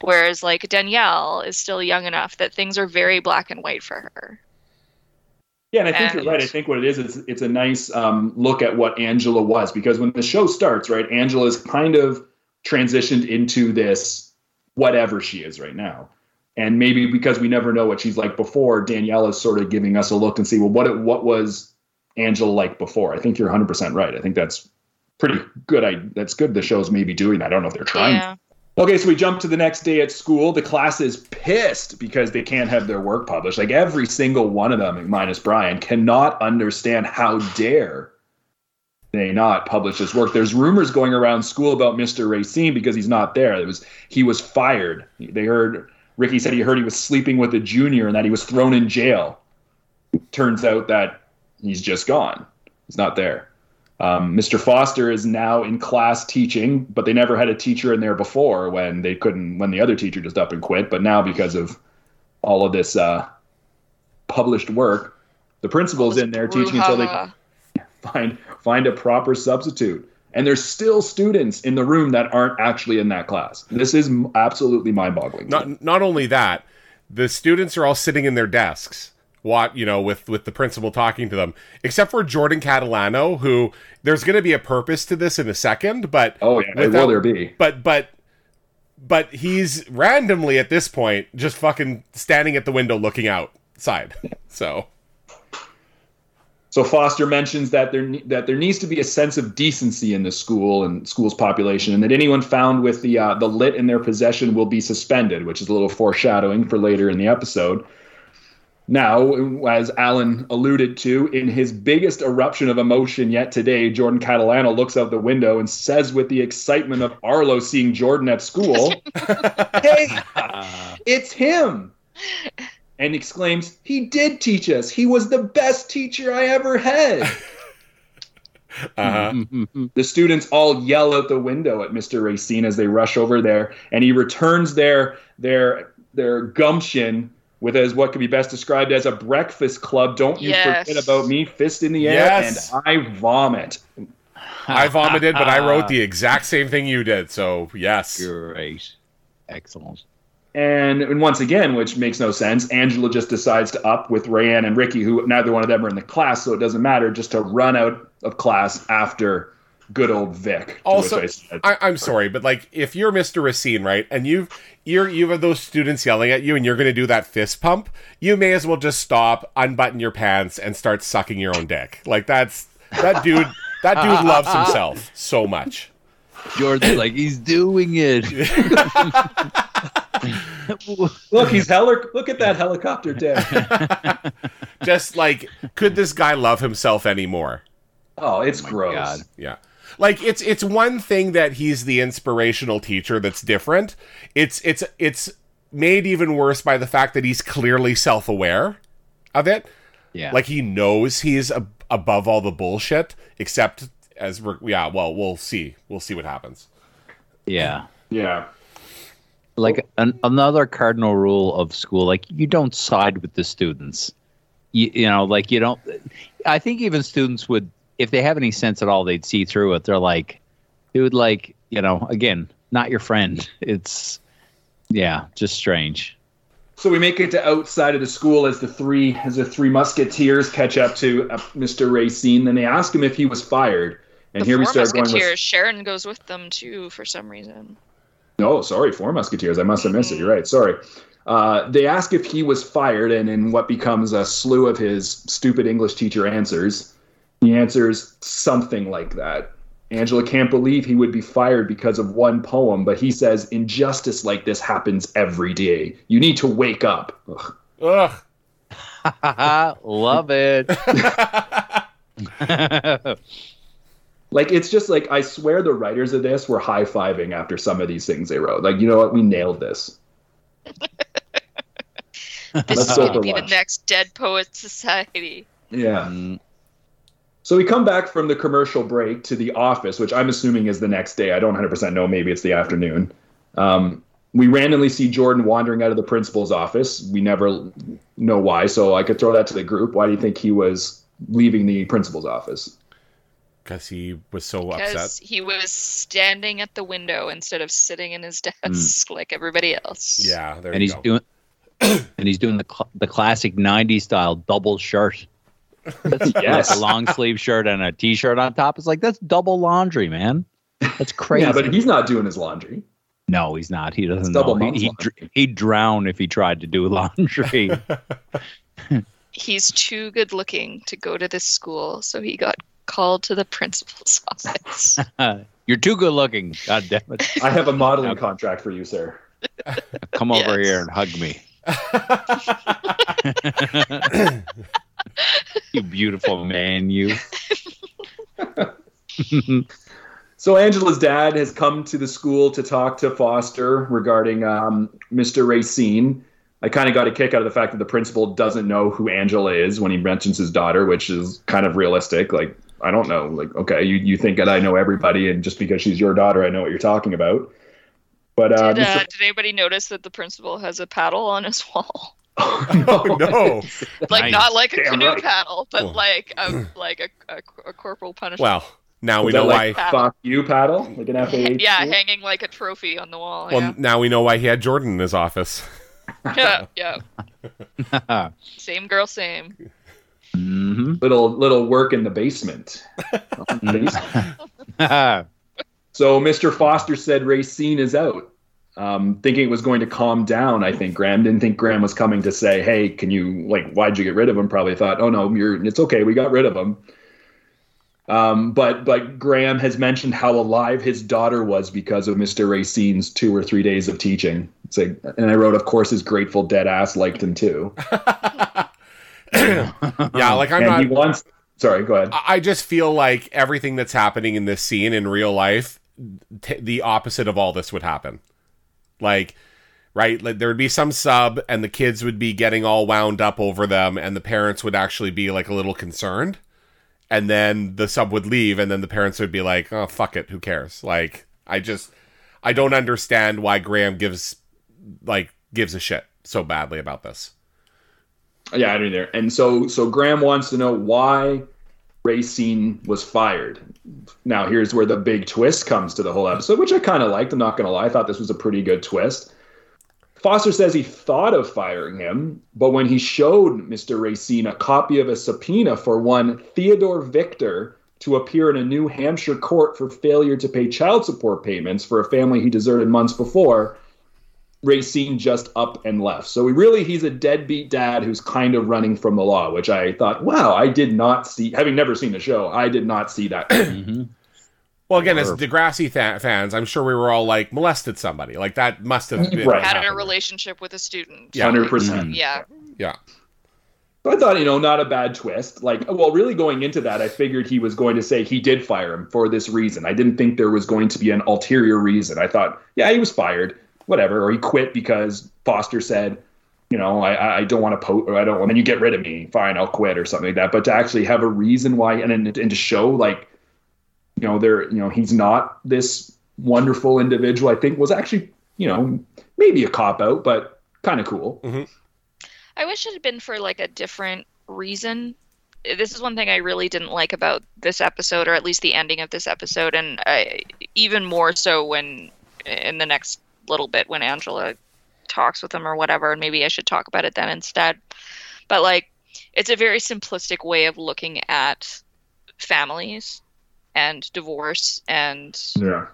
Whereas like Danielle is still young enough that things are very black and white for her. Yeah, and I think And- you're right. I think what it is, it's, it's a nice um, look at what Angela was because when the show starts, right, Angela is kind of transitioned into this whatever she is right now. And maybe because we never know what she's like before, Danielle is sort of giving us a look and see, well, what it, what was Angela like before? I think you're 100% right. I think that's pretty good. I that's good. The show's maybe doing. that. I don't know if they're trying. Yeah. Okay, so we jump to the next day at school. The class is pissed because they can't have their work published. Like every single one of them, minus Brian, cannot understand how dare they not publish this work. There's rumors going around school about Mr. Racine because he's not there. It was he was fired. They heard Ricky said he heard he was sleeping with a junior and that he was thrown in jail. Turns out that he's just gone. He's not there. Um, Mr. Foster is now in class teaching, but they never had a teacher in there before when they couldn't when the other teacher just up and quit. But now because of all of this uh, published work, the principal's in there teaching until they find find a proper substitute. And there's still students in the room that aren't actually in that class. This is absolutely mind-boggling. not not only that, the students are all sitting in their desks, what you know, with with the principal talking to them, except for Jordan Catalano, who there's going to be a purpose to this in a second, but oh yeah, will there be? but but but he's randomly at this point just fucking standing at the window looking outside. So So Foster mentions that there that there needs to be a sense of decency in the school and school's population, and that anyone found with the uh, the lit in their possession will be suspended, which is a little foreshadowing for later in the episode. Now, as Alan alluded to, in his biggest eruption of emotion yet today, Jordan Catalano looks out the window and says, with the excitement of Arlo seeing Jordan at school, "Hey, it's him!" And exclaims, He did teach us. He was the best teacher I ever had. uh the students all yell out the window at Mr. Racine as they rush over there, and he returns their their their gumption with as what could be best described as a breakfast club. Don't you Yes. forget about me, fist in the air, Yes. and I vomit. I vomited, but I wrote the exact same thing you did. So yes, Great. Excellent. And, and once again, which makes no sense, Angela just decides to up with Rayanne and Ricky, who neither one of them are in the class, so it doesn't matter, just to run out of class after good old Vic. Also, I said, I, I'm sorry, but like if you're Mr. Racine, right, and you've you're you have those students yelling at you, and you're going to do that fist pump, you may as well just stop, unbutton your pants, and start sucking your own dick. Like that's that dude. that dude loves himself so much. Jordan's like, he's doing it. Look, he's heli- Look at that helicopter dick. Just like, could this guy love himself anymore? Oh, it's oh gross. God. Yeah. Like it's it's one thing that he's the inspirational teacher that's different. It's it's it's made even worse by the fact that he's clearly self-aware of it. yeah. Like he knows he's ab- above all the bullshit except as we're yeah, well, we'll see. We'll see what happens. yeah. Yeah. Like an, another cardinal rule of school like you don't side with the students you, you know like you don't i think even students would if they have any sense at all they'd see through it they're like dude like you know again not your friend it's yeah just strange So we make it to outside of the school as the three as the three musketeers catch up to uh, Mr. Racine. Then they ask him if he was fired. And the here we four start going musketeers. with Sharon goes with them too for some reason. No, sorry, four musketeers. I must have missed it. You're right. Sorry. Uh, they ask if he was fired, and in what becomes a slew of his stupid English teacher answers, he answers something like that. Angela can't believe he would be fired because of one poem, but he says injustice like this happens every day. You need to wake up. Ugh. Ugh. love it Like it's just like I swear the writers of this were high fiving after some of these things they wrote. Like you know what, we nailed this. This is going to for be the next Dead Poet Society. Yeah. Mm, So we come back from the commercial break to the office, which I'm assuming is the next day. I don't 100% know. Maybe it's the afternoon. Um, we randomly see Jordan wandering out of the principal's office. We never know why, so I could throw that to the group. Why do you think he was leaving the principal's office? Because he was so Because upset. he was standing at the window instead of sitting in his hmm. desk like everybody else. Yeah, there and you he's go. doing and he's doing the cl- the classic 90s style double shirt that's Yes. like a long sleeve shirt and a t-shirt on top it's like that's double laundry man that's crazy Yeah, but he's not doing his laundry. No, he's not. He doesn't double know. He, he'd, he'd drown if he tried to do laundry. He's too good looking to go to this school, so he got called to the principal's office. You're too good looking. God damn it. I have a modeling contract for you, sir. Come over Yes. here and hug me. you beautiful man, you. So Angela's dad has come to the school to talk to Foster regarding um, Mr. Racine. I kind of got a kick out of the fact that the principal doesn't know who Angela is when he mentions his daughter, which is kind of realistic. Like, I don't know. Like, okay, you, you think that I know everybody, and just because she's your daughter, I know what you're talking about. But uh, did, uh, Mr. did anybody notice that the principal has a paddle on his wall? Oh no! Like Nice. not like a Damn canoe right. paddle, but Well. like a like a, a, a corporal punishment. Well, now we know that why. fuck you paddle, like an FAH. yeah, hanging like a trophy on the wall. Well, now we know why he had Jordan in his office. yeah, yeah, yeah. Same girl, same. Hmm little little work in the basement. Mm-hmm. So Mr. Foster said Racine is out. Um, thinking it was going to calm down, I think Graham didn't think Graham was coming to say, "Hey, can you like why'd you get rid of him?" Probably thought, "Oh no, you're it's okay, we got rid of him." Um, but but Graham has mentioned how alive his daughter was because of Mr. Racine's two or three days of teaching. It's like, and I wrote, of course, his Grateful Dead ass liked him too, yeah, like I'm and not. he wants. Sorry, go ahead. I just feel like everything that's happening in this scene in real life, t- the opposite of all this would happen. Like, right? Like there would be some sub, and the kids would be getting all wound up over them, and the parents would actually be like a little concerned. And then the sub would leave, and then the parents would be like, "Oh fuck it, who cares?" Like, I just, I don't understand why Graham gives, like, gives a shit so badly about this. Yeah, I don't either. And so so Graham wants to know why Racine was fired. Now here's where the big twist comes to the whole episode, which I kind of liked. I'm not gonna lie, I thought this was a pretty good twist. Foster says he thought of firing him, but when he showed Mr. Racine a copy of a subpoena for one Theodore Victor to appear in a New Hampshire court for failure to pay child support payments for a family he deserted months before, Racine just up and left. So we really he's a deadbeat dad who's kind of running from the law, which I thought, wow, I did not see having never seen the show, I did not see that. Mhm. Well, again, as Or- Degrassi fa- fans, I'm sure we were all like molested somebody. Like that must have been Right. Had a relationship with a student. Yeah. Hundred percent. Yeah. Yeah. So I thought, you know, not a bad twist. Like, well, really going into that, I figured he was going to say he did fire him for this reason. I didn't think there was going to be an ulterior reason. I thought, yeah, he was fired, whatever, or he quit because Foster said, you know, I- I, I don't want to post, or I don't, want, and then you get rid of me, fine, I'll quit or something like that. But to actually have a reason why, and and, and to show like, you know, there, you know, he's not this wonderful individual. I think was actually, you know, maybe a cop out, but kind of cool. Mm-hmm. I wish it had been for like a different reason. This is one thing I really didn't like about this episode, or at least the ending of this episode, and I, even more so when in the next little bit when Angela talks with him or whatever, and maybe I should talk about it then instead. But like, it's a very simplistic way of looking at families and divorce and Yeah.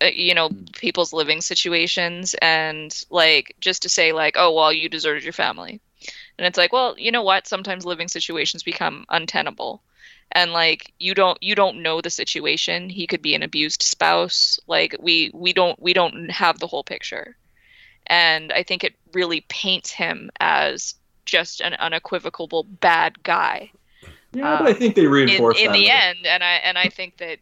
uh, you know people's living situations and like just to say like oh well you deserted your family and it's like well you know what sometimes living situations become untenable and like you don't you don't know the situation. He could be an abused spouse. Like we we don't we don't have the whole picture. And i think it really paints him as just an unequivocal bad guy. Yeah, but I think they um, in, reinforced in that the end and i and i think that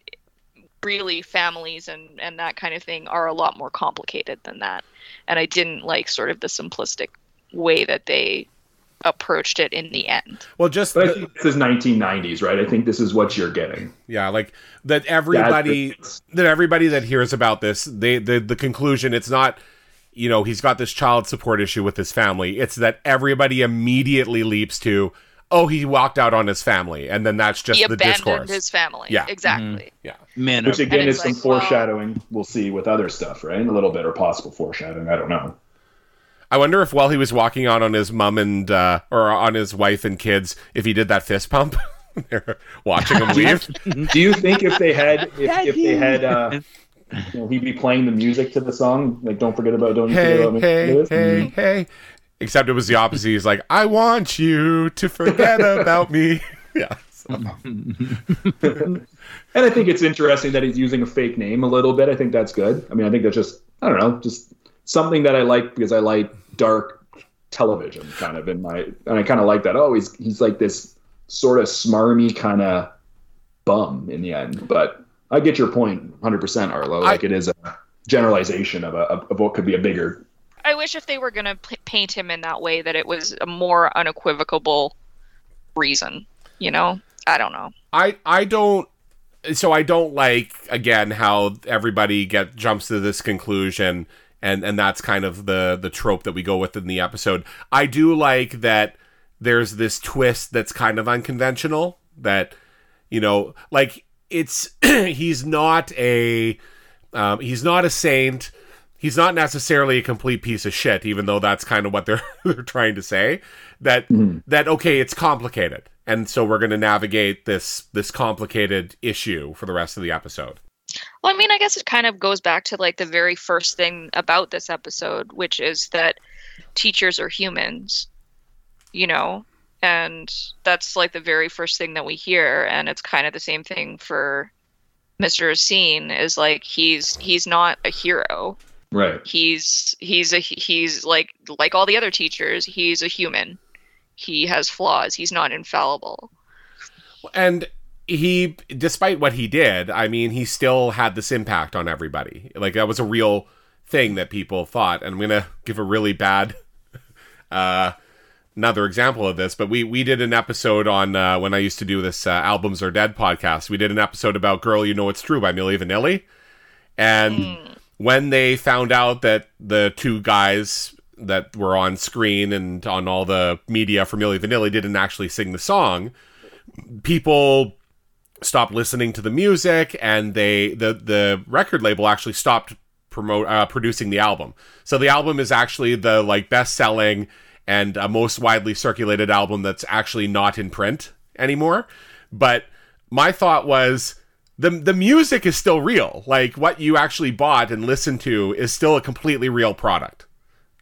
really families and and that kind of thing are a lot more complicated than that. And i didn't like sort of the simplistic way that they approached it in the end Well, just But I think this is 1990s, right? I think this is what you're getting. yeah, like that everybody that everybody that hears about this, they the the conclusion it's not you know, he's got this child support issue with his family. It's that everybody immediately leaps to, oh, he walked out on his family, and then that's just he the abandoned discourse. his family Yeah. exactly mm-hmm. yeah. Men Which again is it's some like, well- foreshadowing we'll see with other stuff, right? A little bit or possible foreshadowing. I don't know. I wonder if while he was walking out on his mom and uh, or on his wife and kids, if he did that fist pump. They're watching him leave. Do you think if they had, if, if they had, uh, you know, he'd be playing the music to the song, like "Don't forget about, don't you forget hey, about me." hey, This? hey, hey. Except it was the opposite. He's like, I want you to forget about me. Yeah. so- And I think it's interesting that he's using a fake name a little bit. I think that's good. I mean, I think that's just, I don't know, just something that I like because I like dark television kind of in my, and I kind of like that. Oh, he's he's like this sort of smarmy kind of bum in the end. But I get your point point, hundred percent, Arlo. Like it is a generalization of a of what could be a bigger. i wish if they were going to p- paint him in that way that it was a more unequivocal reason you know i don't know I I don't so I don't like again how everybody get jumps to this conclusion and and that's kind of the the trope that we go with in the episode. I do like that there's this twist that's kind of unconventional that you know like it's he's not a um, he's not a saint. He's not necessarily a complete piece of shit even though that's kind of what they're they're trying to say that that okay it's complicated. And so we're going to navigate this this complicated issue for the rest of the episode Well, I mean, I guess it kind of goes back to like the very first thing about this episode, which is that teachers are humans, you know, and that's like the very first thing that we hear, and it's kind of the same thing for Mr. Racine is like he's he's not a hero. Right. He's he's a he's like like all the other teachers, he's a human. He has flaws. He's not infallible. and he despite what he did i mean he still had this impact on everybody. Like that was a real thing that people thought. And i'm gonna give a really bad uh another example of this but we we did an episode on uh, when i used to do this uh, albums are dead podcast. We did an episode about girl you know it's true by Milli Vanilli. And when they found out that the two guys that were on screen and on all the media for Milli Vanilli didn't actually sing the song people stopped listening to the music and they the the record label actually stopped promote uh, producing the album. So the album is actually the like best selling and uh, most widely circulated album that's actually not in print anymore. But my thought was the the music is still real. Like what you actually bought and listened to is still a completely real product.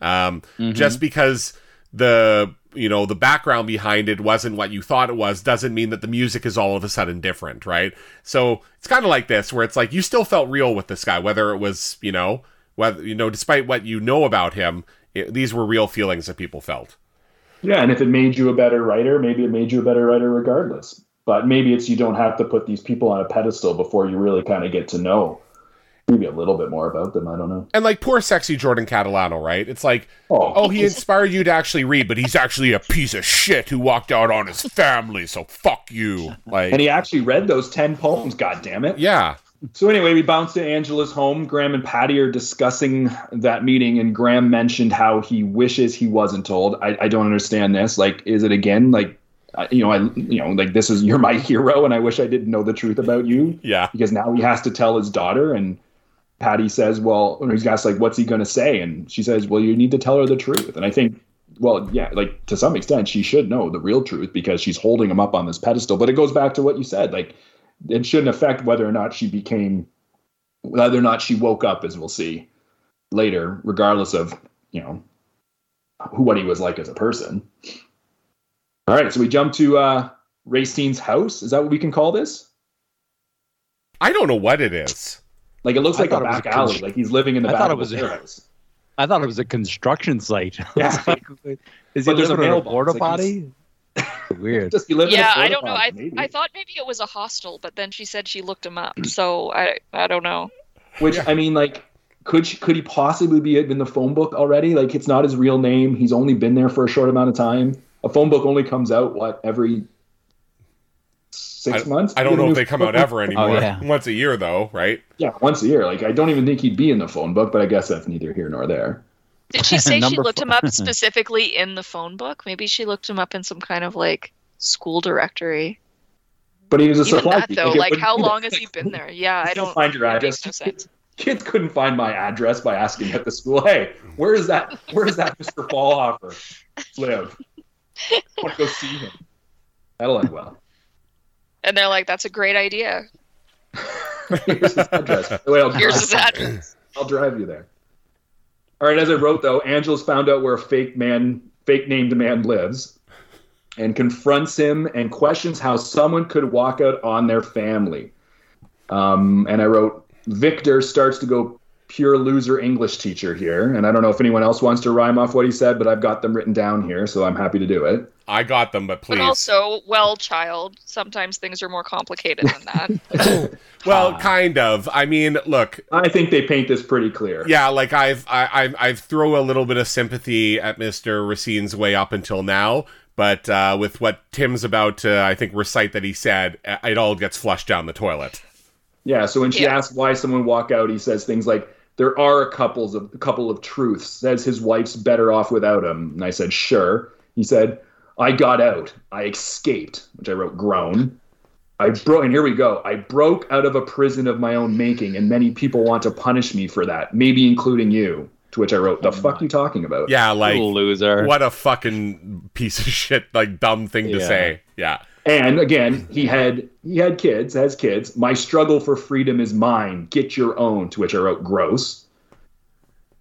Um, just because the you know the background behind it wasn't what you thought it was doesn't mean that the music is all of a sudden different right so it's kind of like this where it's like you still felt real with this guy whether it was you know whether you know despite what you know about him it, these were real feelings that people felt Yeah, and if it made you a better writer, maybe it made you a better writer regardless. But maybe it's you don't have to put these people on a pedestal before you really kind of get to know maybe a little bit more about them. I don't know. and like poor sexy jordan catalano right it's like Oh, oh he inspired you to actually read but he's actually a piece of shit who walked out on his family so fuck you like and he actually read those 10 poems, God damn it. yeah So anyway, we bounce to Angela's home. Graham and Patty are discussing that meeting, and Graham mentioned how he wishes he wasn't told. I, I don't understand this. Like, is it again like, you know, I you know, like this is you're my hero, and I wish I didn't know the truth about you yeah because now he has to tell his daughter. And Patty says, well, when he's asked like, what's he going to say? And she says, well, you need to tell her the truth. And I think. Well, yeah, like to some extent, she should know the real truth because she's holding him up on this pedestal. But it goes back to what you said. Like, it shouldn't affect whether or not she became whether or not she woke up as we'll see later regardless of you know who what he was like as a person all right so we jump to uh racine's house is that what we can call this i don't know what it is like it looks I like a thought it was back a alley const- like he's living in the I back thought of it was a a- warehouse I thought it was a construction site. Yeah. Like, is he But there's a living in a mailbox, porta like potty? Weird. just be living Yeah, I porta don't know. I potty, maybe. I thought maybe it was a hostel, but then she said she looked him up. So I I don't know. Which I mean, like, could she, could he possibly be in the phone book already? Like, it's not his real name. He's only been there for a short amount of time. A phone book only comes out what every six I, months. I don't You get a know if they come out ever oh, anymore yeah. once a year though right Yeah, once a year. Like, I don't even think he'd be in the phone book, but I guess that's neither here nor there. Did she say she looked four. him up specifically in the phone book? Maybe she looked him up in some kind of like school directory. But he was a Even supply that though, it like how long has he been there? Yeah, I don't find your address. makes no sense. Kids couldn't find my address by asking at the school. Hey, where is that? Where is that Mr. Fallhoffer live? I want to go see him. That'll end well. And they're like, "That's a great idea. Here's his address. Wait, I'll Here's drive- his address." I'll drive you there. All right, as I wrote though, Angela's found out where a fake man, fake named man lives, and confronts him and questions how someone could walk out on their family. Um, and I wrote, Victor starts to go pure loser English teacher here, and I don't know if anyone else wants to rhyme off what he said, but I've got them written down here, so I'm happy to do it. I got them but please But also, well, child, sometimes things are more complicated than that. well kind of i mean look I think they paint this pretty clear. yeah like i've I, i've i've throw a little bit of sympathy at mr racine's way up until now but uh, with what tim's about to i think recite that he said uh, it all gets flushed down the toilet Yeah, so when she Yeah. asks why someone walk out, he says things like, "There are a couples of a couple of truths." Says his wife's better off without him, and I said, "Sure." He said, "I got out. I escaped," which I wrote groan. I broke, and here we go. I broke out of a prison of my own making, and many people want to punish me for that, maybe including you. To which I wrote, "The fuck you talking about?" yeah like Little loser. what a fucking piece of shit like dumb thing to say yeah And again, he had he had kids, has kids. My struggle for freedom is mine. Get your own. To which I wrote, gross.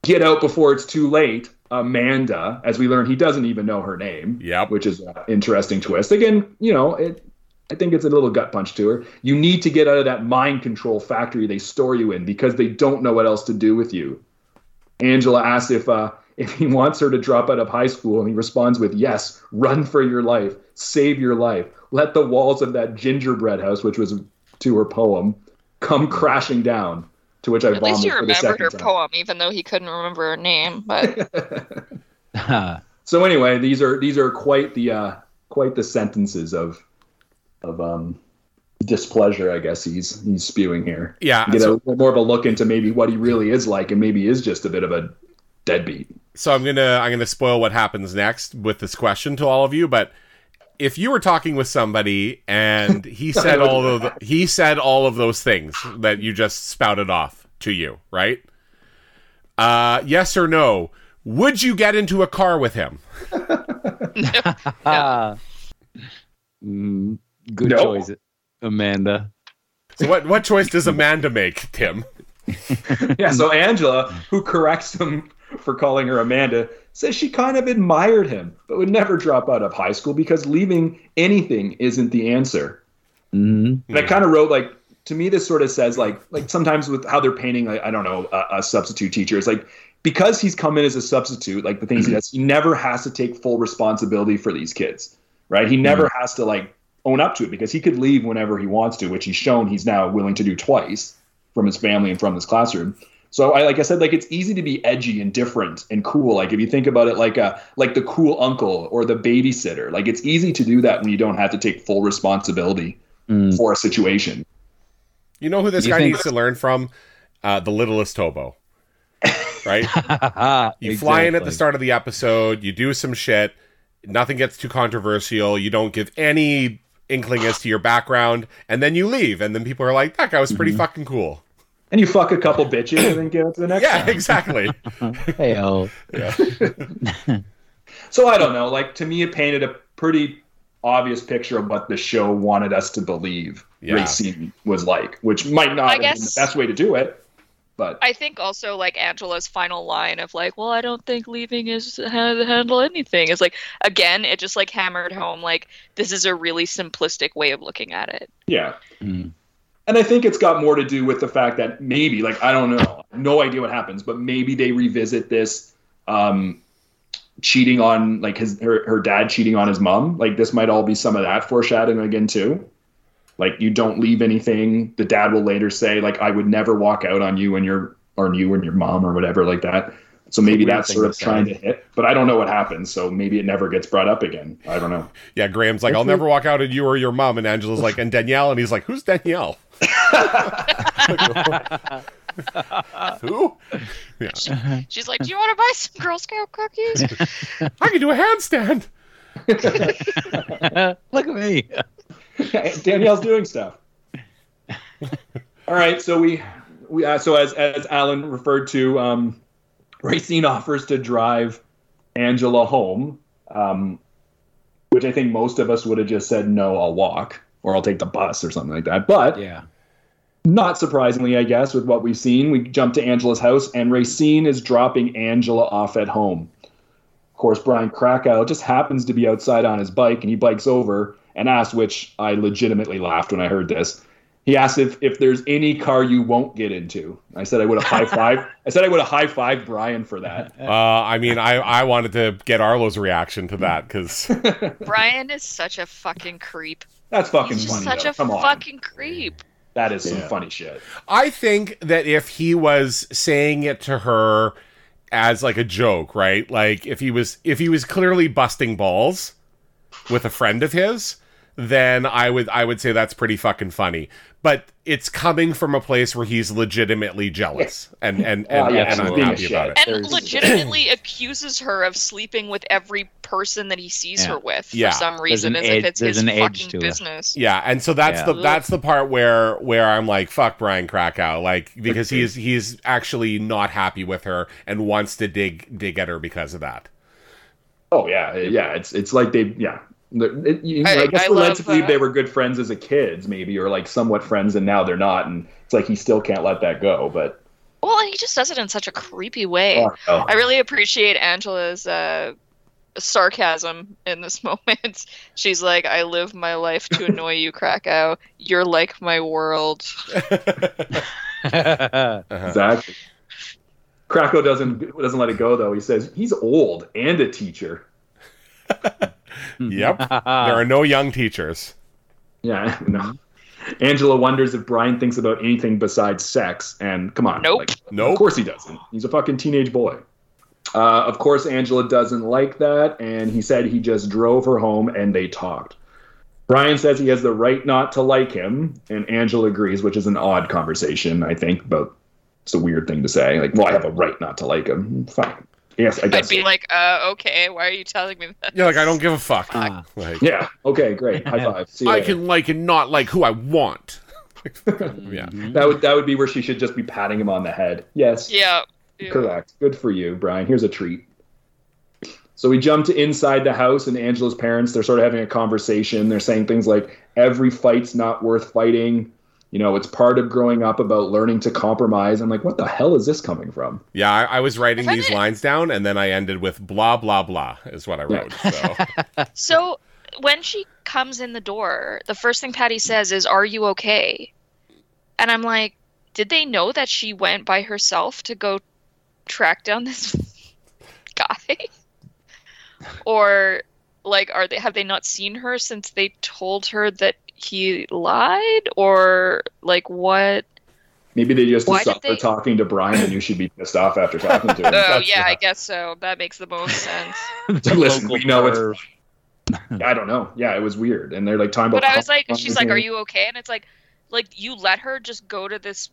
Get out before it's too late. Amanda, as we learn, he doesn't even know her name. Yep. Which is an interesting twist. Again, you know, it. I think it's a little gut punch to her. You need to get out of that mind control factory they store you in because they don't know what else to do with you. Angela asks if uh, if he wants her to drop out of high school, and he responds with, "Yes, run for your life, save your life, let the walls of that gingerbread house, which was to her poem, come crashing down." To which I At least vomited he for the remembered her time. poem, even though he couldn't remember her name. But So anyway, these are these are quite the uh, quite the sentences of of um, displeasure, I guess he's he's spewing here. yeah You get so- a little more of a look into maybe what he really is like, and maybe is just a bit of a deadbeat. so i'm gonna i'm gonna spoil what happens next with this question to all of you but if you were talking with somebody and he said all of the, he said all of those things that you just spouted off to you right uh yes or no would you get into a car with him. Mm, good No. choice, Amanda. so what what choice does amanda make tim Yeah. So Angela, who corrects him for calling her Amanda, says she kind of admired him, but would never drop out of high school because leaving anything isn't the answer. hmm And I kind of wrote like to me this sort of says like like sometimes with how they're painting like I don't know a, a substitute teacher it's like because he's come in as a substitute like the things he does he never has to take full responsibility for these kids right? He never has to like own up to it because he could leave whenever he wants to which he's shown he's now willing to do twice from his family and from his classroom so I like I said like it's easy to be edgy and different and cool like if you think about it like a like the cool uncle or the babysitter like it's easy to do that when you don't have to take full responsibility Mm. for a situation. You know who this You guy think- needs to learn from? Uh, the littlest hobo. Right? You fly in at the start of the episode, you do some shit, nothing gets too controversial, you don't give any inkling as to your background, and then you leave, and then people are like, that guy was pretty fucking cool. And you fuck a couple bitches and then get on to the next Yeah, one. exactly. Hey, oh. So I don't know. Like to me, it painted a pretty obvious picture of what the show wanted us to believe Yeah. Racine was like, which might not I have been guess- the best way to do it, but I think also like Angela's final line of like, "Well, I don't think leaving is how to handle anything." is like again, it just like hammered home like this is a really simplistic way of looking at it. yeah. Mm. And I think it's got more to do with the fact that maybe, like, I don't know, no idea what happens, but maybe they revisit this um, cheating on, like, his her, her dad cheating on his mom. Like, this might all be some of that foreshadowing again too. Like, you don't leave anything. The dad will later say, like, I would never walk out on you and your or you and your mom or whatever like that. So maybe that's sort of say. trying to hit, but I don't know what happens. So maybe it never gets brought up again. I don't know. Yeah, Graham's like, I'll never walk out on you or your mom, and Angela's like, and Danielle, and he's like, who's Danielle? Who? Yeah. She's like, "Do you want to buy some Girl Scout cookies?" I can do a handstand. Look at me. Danielle's doing stuff. All right, so we, we uh, so as as Alan referred to, um, Racine offers to drive Angela home, um, which I think most of us would have just said no, I'll walk or I'll take the bus or something like that. But Yeah. not surprisingly, I guess, with what we've seen, we jump to Angela's house, and Racine is dropping Angela off at home. Of course, Brian Krakow just happens to be outside on his bike, and he bikes over and asks, which I legitimately laughed when I heard this. He asked if, if there's any car you won't get into. I said I would have high five. I said I would have high five Brian for that. Uh, I mean, I, I wanted to get Arlo's reaction to that because Brian is such a fucking creep. That's fucking He's funny. such though. a Come on, fucking creep. that is some Yeah. funny shit. I think that if he was saying it to her as like a joke, right? Like if he was if he was clearly busting balls with a friend of his, then I would I would say that's pretty fucking funny. But it's coming from a place where he's legitimately jealous and and and, Oh, yeah, and I'm happy about it. And There's- legitimately accuses her of sleeping with every person that he sees Yeah. her with Yeah. for some reason, as edge- if it's his fucking to it. business. Yeah, and so that's Yeah. the that's the part where where I'm like, fuck Brian Krakow, like because he's he's actually not happy with her and wants to dig dig at her because of that. Oh yeah, yeah. It's it's like they yeah. The- It, you, I, I- guess I we're led love, believe uh, they were good friends as a kids, maybe, or like somewhat friends, and now they're not. And it's like he still can't let that go. But Well, and he just does it in such a creepy way. oh, no. I really appreciate Angela's uh, sarcasm in this moment. She's like, "I live my life to annoy you, Krakow. You're like my world." exactly. Krakow doesn't doesn't let it go though. He says he's old and a teacher. Yep. there are no young teachers. Yeah, no. Angela wonders if Brian thinks about anything besides sex, and come on, Nope. like, Nope. Of course he doesn't. He's a fucking teenage boy. Uh, of course, Angela doesn't like that, and he said he just drove her home and they talked. Brian says he has the right not to like him, and Angela agrees, which is an odd conversation, I think, but it's a weird thing to say. Like, well, I have a right not to like him. Fine. Yes, I guess. I'd be like, uh, "Okay, why are you telling me that?" You're like, I don't give a fuck. Ah. Like, yeah. Okay. Great. High five. See you I later. can like and not like who I want. yeah. That would that would be where she should just be patting him on the head. Yes. Yeah. yeah. Correct. Good for you, Brian. Here's a treat. So we jump to inside the house, and Angela's parents, they're sort of having a conversation. They're saying things like, every fight's not worth fighting. You know, it's part of growing up about learning to compromise. I'm like, what the hell is this coming from? Yeah, I, I was writing I these it- lines down, and then I ended with blah blah blah is what I wrote. So So when she comes in the door, the first thing Patty says is, "Are you okay?" And I'm like, did they know that she went by herself to go track down this guy? or like are they have they not seen her since they told her that he lied or like what? Maybe they just Why did they- talking to Brian and you she'd be pissed off after talking to him. Oh That's- yeah, I guess so. That makes the most sense. So listen, we know it's. I don't know. Yeah, it was weird. And they're like talking about But I was like, she's like, "Are you okay?" And it's like, like you let her just go to this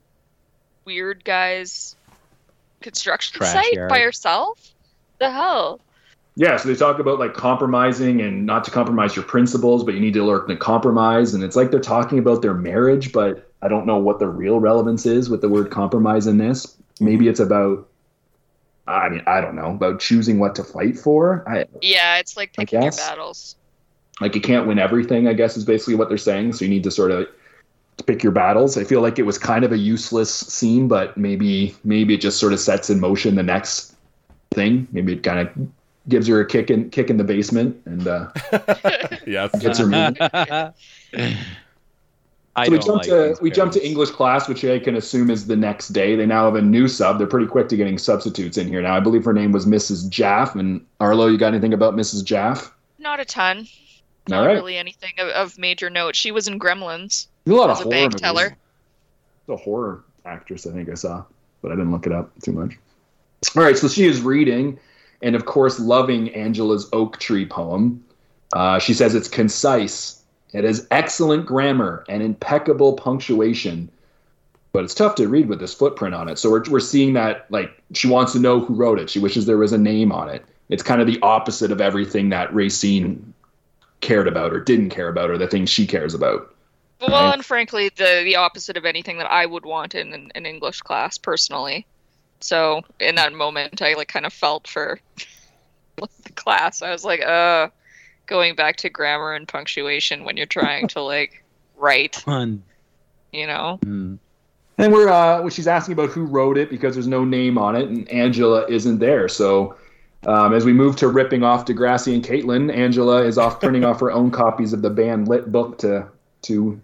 weird guy's construction Trash site yard. by herself? The hell? Yeah, so they talk about like compromising and not to compromise your principles, but you need to learn to compromise. And it's like they're talking about their marriage, but I don't know what the real relevance is with the word compromise in this. Maybe it's about, I mean, I don't know, about choosing what to fight for. I, Yeah, it's like picking your battles. like you can't win everything, I guess is basically what they're saying. So you need to sort of pick your battles. I feel like it was kind of a useless scene, but maybe maybe it just sort of sets in motion the next thing. Maybe it kind of gives her a kick in kick in the basement and uh, yes, gets her moving. I so we don't jump like to these we jump to. English class, which I can assume is the next day. They now have a new sub. They're pretty quick to getting substitutes in here now. I believe her name was Mrs. Jaff. And Arlo, you got anything about Mrs. Jaff? Not a ton. Not right. really anything of, of major note. She was in Gremlins. There's a lot of a horror bank teller. The horror actress, I think I saw, but I didn't look it up too much. All right, so she is reading, and of course, loving Angela's oak tree poem. Uh, she says it's concise, it has excellent grammar and impeccable punctuation, but it's tough to read with this footprint on it. So we're, we're seeing that like she wants to know who wrote it. She wishes there was a name on it. It's kind of the opposite of everything that Racine cared about or didn't care about or the things she cares about. Well, Right. and frankly, the the opposite of anything that I would want in an, an English class personally. So in that moment, I like kind of felt for the class. I was like, uh, going back to grammar and punctuation when you're trying to like write, Fun. you know. Mm. And we're uh, she's asking about who wrote it because there's no name on it, and Angela isn't there. So um, as we move to ripping off Degrassi and Caitlin, Angela is off printing off her own copies of the banned lit book to to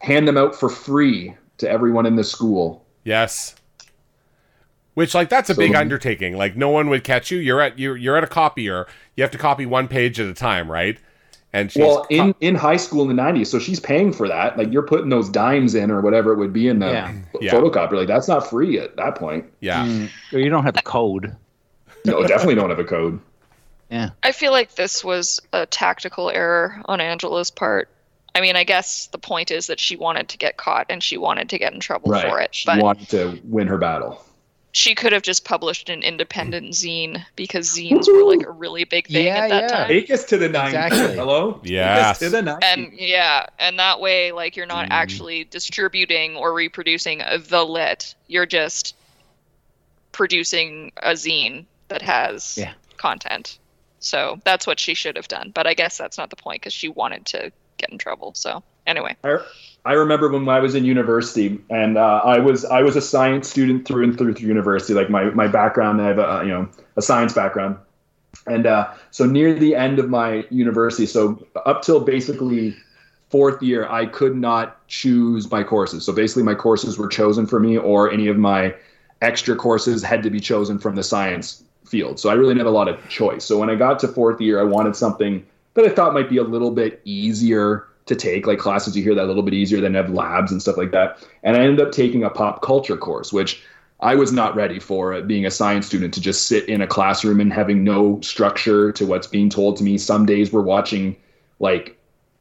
hand them out for free to everyone in the school. yes. Which like that's a So- big undertaking. Like no one would catch you. You're at you're you're at a copier. You have to copy one page at a time, right? And she's well, in in high school in the '90s, so she's paying for that. Like you're putting those dimes in or whatever it would be in the Yeah. Yeah. photocopier. Like that's not free at that point. yeah. Mm. You don't have the code. No, definitely don't have a code. Yeah. I feel like this was a tactical error on Angela's part. I mean, I guess the point is that she wanted to get caught and she wanted to get in trouble Right. for it, But... She wanted to win her battle. She could have just published an independent zine because zines were like a really big thing Yeah, at that yeah. time. Take us to the 90s. Exactly. Hello? Take us Yes. to the 90s. And yeah, and that way, like, you're not Mm. actually distributing or reproducing the lit. You're just producing a zine that has Yeah. content. So that's what she should have done. But I guess that's not the point because she wanted to get in trouble. So anyway, I, I remember when I was in university, and uh, I was I was a science student through and through through university. Like my my background, I have a you know a science background, and uh, so near the end of my university, so up till basically fourth year, I could not choose my courses. So basically, my courses were chosen for me, or any of my extra courses had to be chosen from the science field. So I really didn't have a lot of choice. So when I got to fourth year, I wanted something that I thought might be a little bit easier to take, like classes you hear that a little bit easier than have labs and stuff like that. And I ended up taking a pop culture course, which I was not ready for uh, being a science student to just sit in a classroom and having no structure to what's being told to me. Some days we're watching like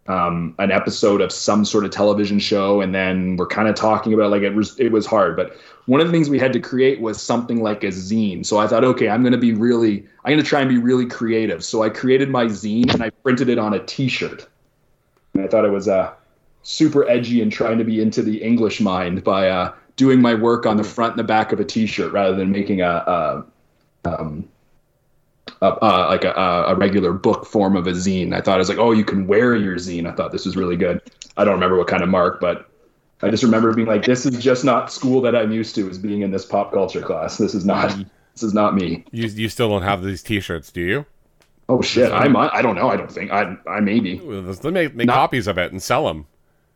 um, an episode of some sort of television show, and then we're kind of talking about like it was it was hard. But one of the things we had to create was something like a zine. So I thought, okay, I'm going to be really, I'm going to try and be really creative. So I created my zine and I printed it on a T-shirt. I thought it was uh, super edgy and trying to be into the English mind by uh, doing my work on the front and the back of a T-shirt rather than making a, a um, uh, like a, a regular book form of a zine. I thought it was like, oh, you can wear your zine. I thought this was really good. I don't remember what kind of mark, but I just remember being like, "This is just not school that I'm used to. Is being in this pop culture class. This is not. This is not me." You you still don't have these T-shirts, do you? Oh shit! I might. I don't know. I don't think. I. I maybe. Let's make, make Not- copies of it and sell them.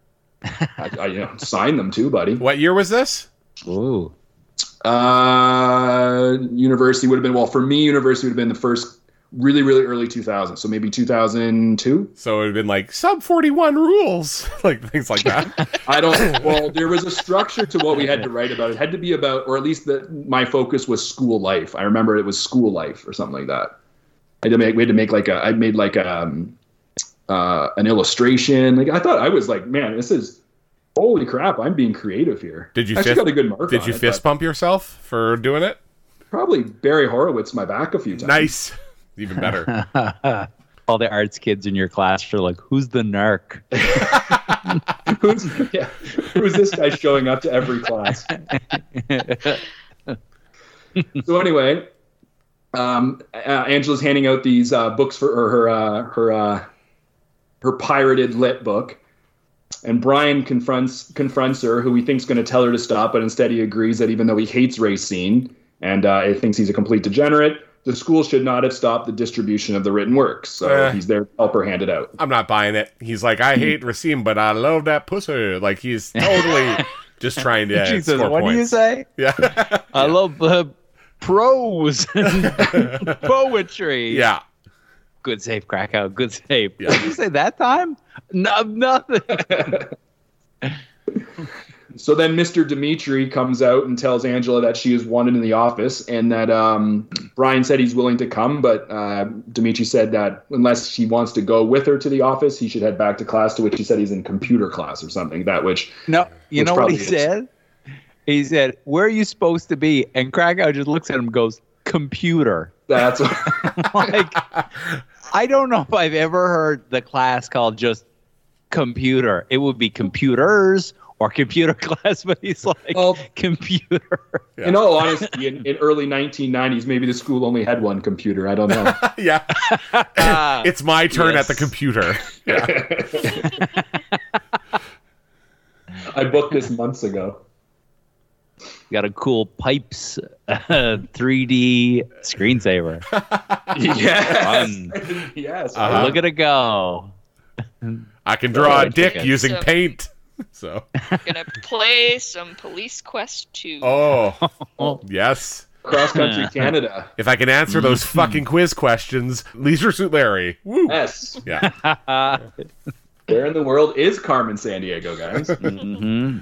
I, I you know, sign them too, buddy. What year was this? Ooh. Uh, university would have been well for me. University would have been the first really really early 2000s. So maybe 2002. So it would have been like Sum forty one rules, like things like that. I don't. Well, there was a structure to what we had to write about. It had to be about, or at least that my focus was school life. I remember it was school life or something like that. I had to make. We had to make like a. I made like a, um, uh, an illustration. Like I thought I was like, man, this is. Holy crap! I'm being creative here. Did you I actually fist- got a good mark? Did on you it, fist pump yourself for doing it? Probably Barry Horowitz my back a few times. Nice, even better. All the arts kids in your class are like, "Who's the narc?" who's yeah, who's this guy showing up to every class? so anyway, um, uh, Angela's handing out these uh, books for or her uh, her uh, her pirated lit book, and Brian confronts confronts her, who he thinks going to tell her to stop, but instead he agrees that even though he hates Racine and uh, he thinks he's a complete degenerate, the school should not have stopped the distribution of the written works. So Eh. he's there to help her hand it out. I'm not buying it. He's like, I hate Racine, but I love that pussy. Like he's totally just trying to she says, score "What do you say?" Yeah, I love uh, prose and poetry. yeah. Good save, Krakow. Good save. Yeah. Did you say that time? No, nothing. So then Mr. Dimitri comes out and tells Angela that she is wanted in the office and that um, Brian said he's willing to come, but uh, Dimitri said that unless she wants to go with her to the office, he should head back to class, to which he said he's in computer class or something. That which, No, you Which know what he is. said? He said, "Where are you supposed to be?" And Krakow just looks at him, and goes, "Computer." that's like, I don't know if I've ever heard the class called just computer. It would be computers or computer class, but he's like Well- computer. in all honesty, in, in early 1990s, maybe the school only had one computer. I don't know. yeah. it's my turn at the Yes. computer. I booked this months ago. Got a cool pipes uh, 3D screensaver. Yes. Fun. yes. Uh-huh. Look at it go. I can draw Oh, a dick okay. using So- paint. So, Gonna play some Police Quest 2. oh, yes. Cross country Canada. If I can answer those fucking quiz questions, Leisure Suit Larry. Woo. Yes. Yeah. Where in the world is Carmen Sandiego, guys? hmm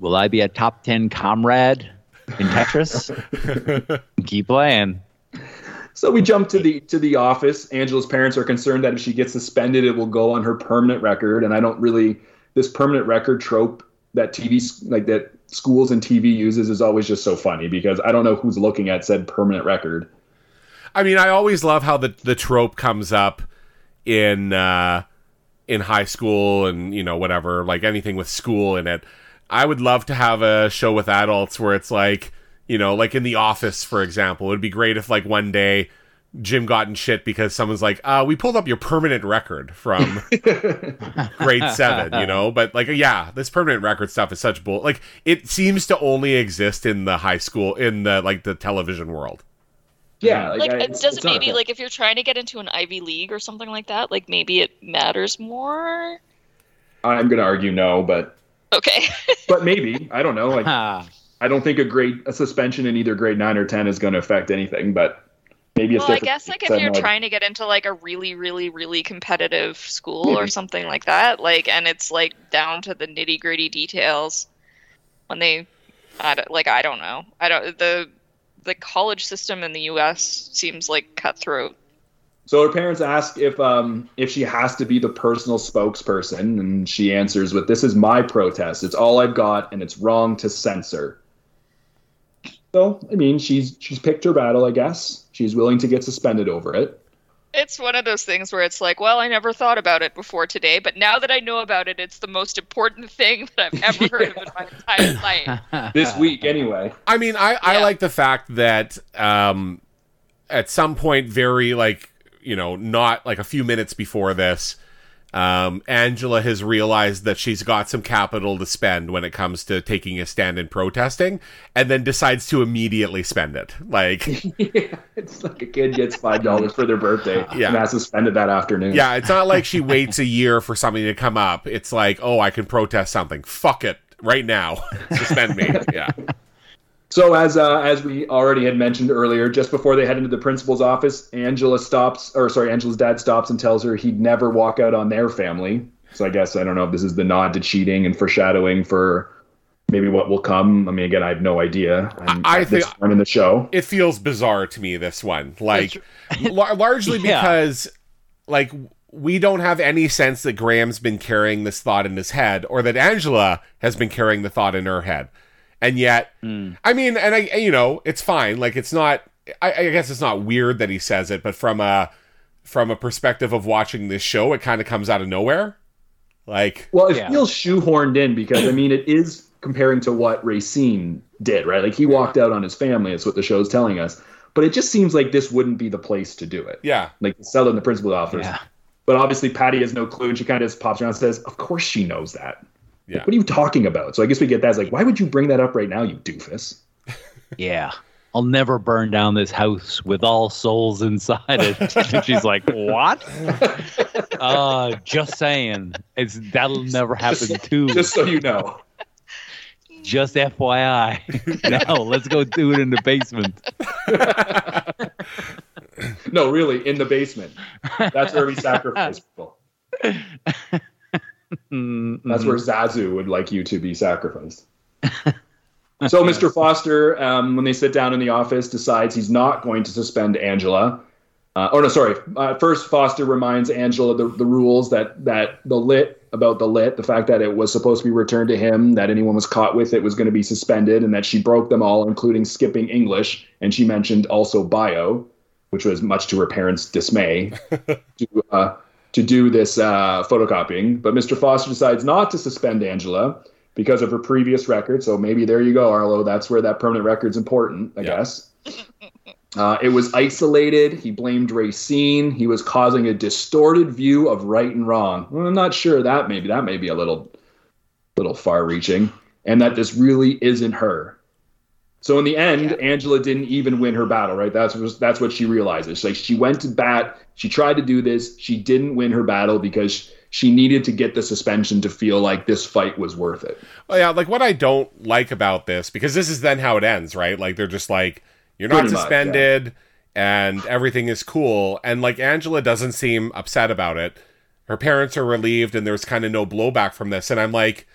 Will I be a top 10 comrade in Tetris? Keep playing. So we jump to the to the office. Angela's parents are concerned that if she gets suspended, it will go on her permanent record. And I don't really this permanent record trope that TV like that schools and TV uses is always just so funny because I don't know who's looking at said permanent record. I mean, I always love how the the trope comes up in uh, in high school and you know whatever, like anything with school in it. I would love to have a show with adults where it's like you know, like in The Office, for example. It'd be great if like one day Jim got in shit because someone's like, uh, we pulled up your permanent record from grade seven, you know? But like, yeah, this permanent record stuff is such bull. Like, it seems to only exist in the high school, in the like the television world. Yeah, Like, I- it it's doesn't maybe like if you're trying to get into an Ivy League or something like that, like maybe it matters more. I'm going to argue no, but Okay. but maybe I don't know. Like Ah, I don't think a grade a suspension in either grade nine or ten is going to affect anything, but maybe it's well, I guess like if you're no, trying to get into like a really, really, really competitive school Mm-hmm. or something like that, like, and it's like down to the nitty gritty details when they, I don't, like, I don't know, I don't the the college system in the U.S. seems like cutthroat. So her parents ask if um if she has to be the personal spokesperson, and she answers with, "This is my protest. It's all I've got, and it's wrong to censor." So I mean, she's she's picked her battle, I guess. She's willing to get suspended over it. It's one of those things where it's like, well, I never thought about it before today, but now that I know about it, it's the most important thing that I've ever heard of in my entire life. This week, anyway. I mean, I, I Yeah. like the fact that um, at some point, very like you know, not like a few minutes before this, um, Angela has realized that she's got some capital to spend when it comes to taking a stand and protesting, and then decides to immediately spend it. Like, yeah, it's like a kid gets five dollars for their birthday Yeah. and has to spend it that afternoon. yeah, it's not like she waits a year for something to come up. It's like, oh, I can protest something. Fuck it, right now, suspend me. Yeah, So as uh, as we already had mentioned earlier, just before they head into the principal's office, Angela stops, or sorry, Angela's dad stops and tells her he'd never walk out on their family. So I guess I don't know if this is the nod to cheating and foreshadowing for maybe what will come. I mean, again, I have no idea. I'm I at this think- in the show. it feels bizarre to me. This one, like, lar- largely Yeah. because, like, we don't have any sense that Graham's been carrying this thought in his head, or that Angela has been carrying the thought in her head. And yet, hmm. I mean, and I, you know, it's fine. Like, it's not. I, I guess it's not weird that he says it, but from a from a perspective of watching this show, it kind of comes out of nowhere. Like, Well, it Yeah. feels shoehorned in because I mean, it is comparing to what Racine did, right? Like he walked out on his family. That's what the show's telling us. But it just seems like this wouldn't be the place to do it. yeah, Like sell it in the principal's office. Yeah. But obviously, Patty has no clue, and she kind of just pops around and says, "Of course she knows that. Yeah. Like, what are you talking about?" So I guess we get that. It's like, why would you bring that up right now, you doofus? Yeah. I'll never burn down this house with all souls inside it. and she's like, What? Uh just saying. It's that'll never happen too. Just so you know. Just FYI. no, let's go do it in the basement. No, really, in the basement. That's where we sacrifice people. Mm, That's where Zazu would like you to be sacrificed. so Mr. Foster, um, when they sit down in the office, decides he's not going to suspend Angela. Uh, oh no, sorry. Uh, first, Foster reminds Angela the, the rules that that the lit about the lit, the fact that it was supposed to be returned to him, that anyone was caught with it was going to be suspended, and that she broke them all, including skipping English, and she mentioned also bio, which was much to her parents' dismay. to, uh, to do this uh, photocopying, but Mr. Foster decides not to suspend Angela because of her previous record. So maybe there you go, Arlo. That's where that permanent record's important, I Yeah. guess. Uh, it was isolated. He blamed Racine. He was causing a distorted view of right and wrong. Well, I'm not sure that maybe that may be a little, little far-reaching, and that this really isn't her. So in the end, Angela didn't even win her battle, right? That's what, that's what she realizes. Like she went to bat, she tried to do this, she didn't win her battle because she needed to get the suspension to feel like this fight was worth it. Well, yeah, like what I don't like about this, because this is then how it ends, right? Like they're just like, you're not Pretty much, suspended and everything is cool. And like Angela doesn't seem upset about it. Her parents are relieved and there's kind of no blowback from this. And I'm like,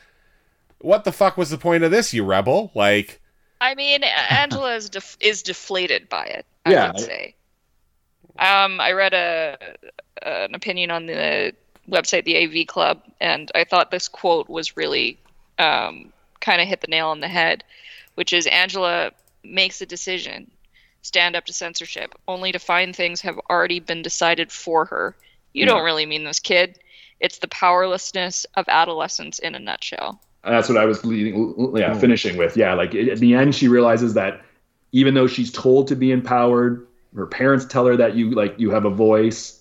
what the fuck was the point of this, you rebel? Like, I mean, Angela is def- is deflated by it. I Yeah. would say. Um, I read a an opinion on the website, the AV Club, and I thought this quote was really um, kind of hit the nail on the head, which is Angela makes a decision, stand up to censorship, only to find things have already been decided for her. You don't really mean this, kid. It's the powerlessness of adolescence in a nutshell. And that's what I was leading, yeah, finishing with. Yeah, like at the end, she realizes that even though she's told to be empowered, her parents tell her that you like you have a voice.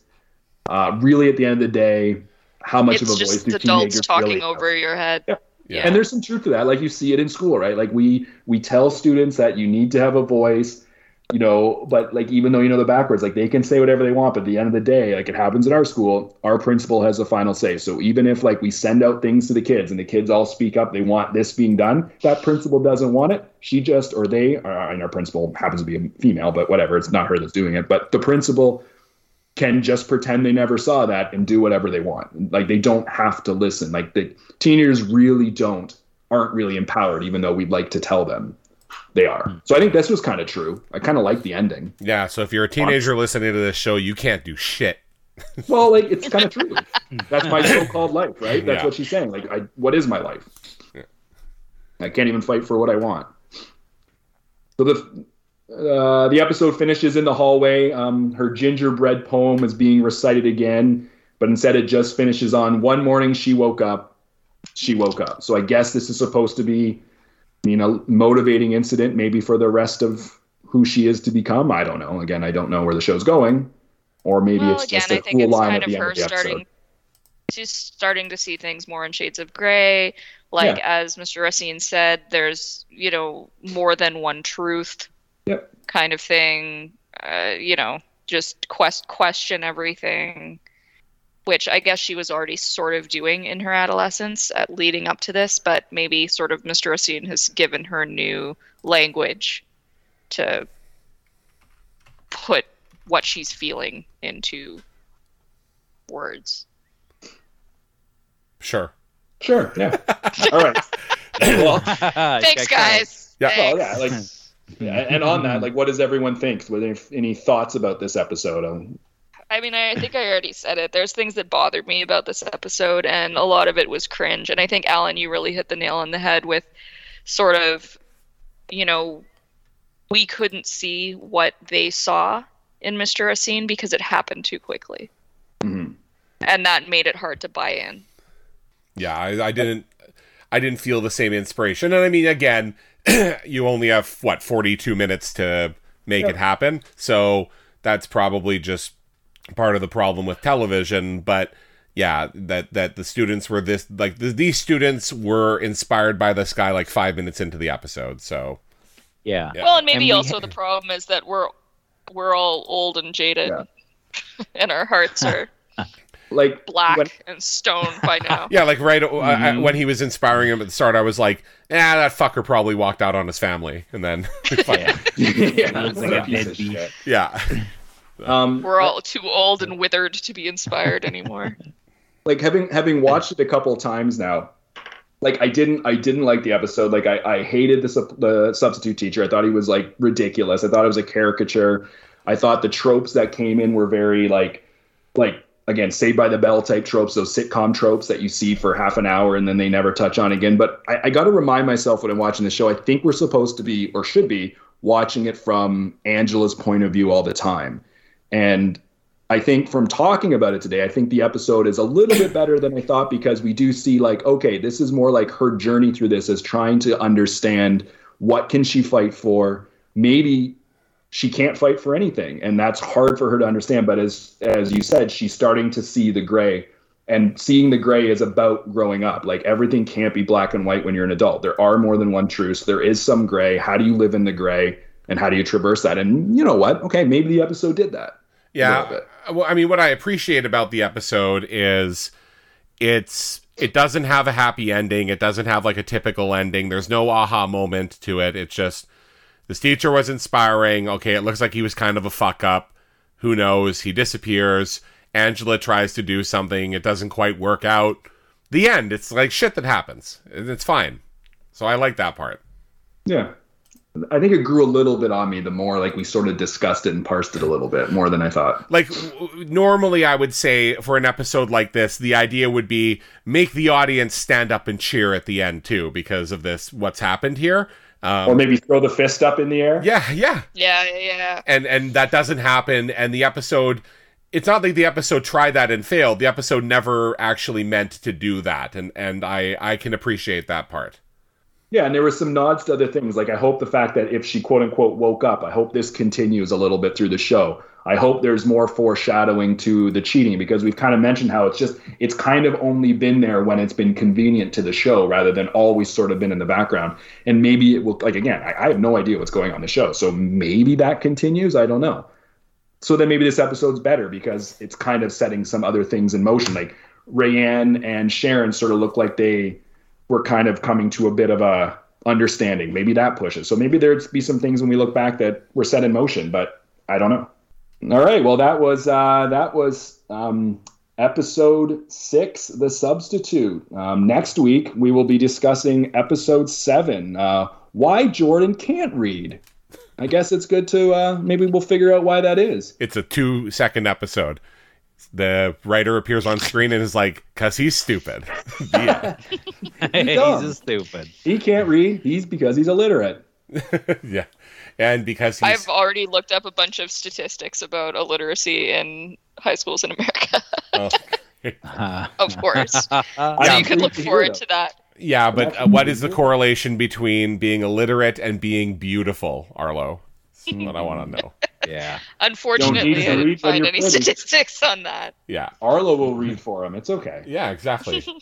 Uh, really, at the end of the day, how much it's of a voice do adults teenagers talking really have? over your head. Yeah. yeah. And there's some truth to that. Like you see it in school, right? Like we we tell students that you need to have a voice, you know, but like even though you know the backwards, like they can say whatever they want, but at the end of the day, like it happens in our school, our principal has the final say. So even if like we send out things to the kids and the kids all speak up, they want this being done, that principal doesn't want it. She just or they uh, and our principal happens to be a female, but whatever, it's not her that's doing it. But the principal can just pretend they never saw that and do whatever they want. Like they don't have to listen. Like the teenagers really don't aren't really empowered, even though we'd like to tell them they are. So I think this was kind of true. I kind of like the ending. yeah, so if you're a teenager listening to this show, you can't do shit. Well, like it's kind of true. That's my so-called life, right? That's Yeah. what she's saying. Like, I, what is my life? Yeah. I can't even fight for what I want. So the uh, the episode finishes in the hallway. Um, her gingerbread poem is being recited again, but instead it just finishes on one morning she woke up. She woke up. So I guess this is supposed to be, I mean, a motivating incident, maybe for the rest of who she is to become. I don't know. Again, I don't know where the show's going, or maybe well, it's again, just a I think cool it's line kind at the of end her of the episode. starting. she's starting to see things more in shades of gray. Like Yeah. as Mr. Racine said, there's you know more than one truth Yep. kind of thing. Uh, you know, just quest question everything, which I guess she was already sort of doing in her adolescence, at leading up to this. But maybe sort of Mr. Racine has given her new language to put what she's feeling into words. Sure. Sure. Yeah. All right. Well, Thanks, guys. Yeah. well, yeah. Like, yeah, and on that, like, what does everyone think? Were there any thoughts about this episode? Um, I mean, I think I already said it. There's things that bothered me about this episode, and a lot of it was cringe. And I think, Alan, you really hit the nail on the head with sort of, you know, we couldn't see what they saw in Mr. Racine because it happened too quickly. mhm. And that made it hard to buy in. Yeah, I, I didn't. I didn't feel the same inspiration, and I mean, again, you only have what forty-two minutes to make it happen, so that's probably just part of the problem with television. But yeah, that that the students were this like the, these students were inspired by this guy like five minutes into the episode. So Yeah. Yeah. Well, and maybe And we also ha- the problem is that we're we're all old and jaded, and our hearts are like black when- and stone by now. yeah, like right uh, Mhm. when he was inspiring him at the start, I was like, "Ah, that fucker probably walked out on his family," and then Yeah. yeah, Looks like what a a piece of deadbeat. shit. yeah, Um, We're all too old and withered to be inspired anymore. like having having watched it a couple times now like i didn't i didn't like the episode. Like i, I hated the, the substitute teacher. I thought he was like ridiculous. I thought it was a caricature. I thought the tropes that came in were very like like again saved by the bell type tropes those sitcom tropes that you see for half an hour and then they never touch on again. But i, I got to remind myself when i'm watching the show i think we're supposed to be or should be watching it from angela's point of view all the time and I think from talking about it today, I think the episode is a little bit better than I thought because we do see like, okay, this is more like her journey through this as trying to understand what can she fight for. Maybe she can't fight for anything, and that's hard for her to understand. But as as you said, she's starting to see the gray, and seeing the gray is about growing up. Like everything can't be black and white when you're an adult. There are more than one truths. There is some gray. How do you live in the gray, and how do you traverse that? And you know what? Okay, maybe the episode did that. Yeah. bit. Uh, well, I mean, what I appreciate about the episode is it's it doesn't have a happy ending. It doesn't have like a typical ending. There's no aha moment to it. It's just this teacher was inspiring. Okay, it looks like he was kind of a fuck up. Who knows? He disappears. Angela tries to do something. It doesn't quite work out. The end. It's like shit that happens. It's fine. So I like that part. Yeah. I think it grew a little bit on me the more like we sort of discussed it and parsed it a little bit more than I thought. like w- normally i would say for an episode like this the idea would be make the audience stand up and cheer at the end too because of this what's happened here Or um, maybe throw the fist up in the air. yeah yeah Yeah, yeah, yeah. and and that doesn't happen and the episode it's not like the episode tried that and failed the episode never actually meant to do that and and i i can appreciate that part Yeah, and there were some nods to other things. Like I hope the fact that if she quote unquote woke up, I hope this continues a little bit through the show. I hope there's more foreshadowing to the cheating because we've kind of mentioned how it's just it's kind of only been there when it's been convenient to the show rather than always sort of been in the background. And maybe it will like again, I, I have no idea what's going on the show. So maybe that continues. I don't know. So then maybe this episode's better because it's kind of setting some other things in motion. Like Rayanne and Sharon sort of look like they were kind of coming to a bit of a understanding. Maybe that pushes. So maybe there'd be some things when we look back that were set in motion, but I don't know. All right. Well, that was uh, that was um, episode six, the substitute. Um, next week we will be discussing episode seven. Uh, why Jordan can't read. I guess it's good to uh, maybe we'll figure out why that is. it's a two second episode the writer appears on screen and is like because he's stupid yeah He's dumb. just stupid. He can't read. He's because he's illiterate. yeah and because he's I've already looked up a bunch of statistics about illiteracy in high schools in America. oh. of course. so I'm you could look to forward to that. Yeah, but uh, what is the correlation between being illiterate and being beautiful, Arlo? That's what I want to know. Yeah. Unfortunately, I didn't find any pretty. statistics on that. Yeah. Arlo will read for him. It's okay. Yeah, exactly.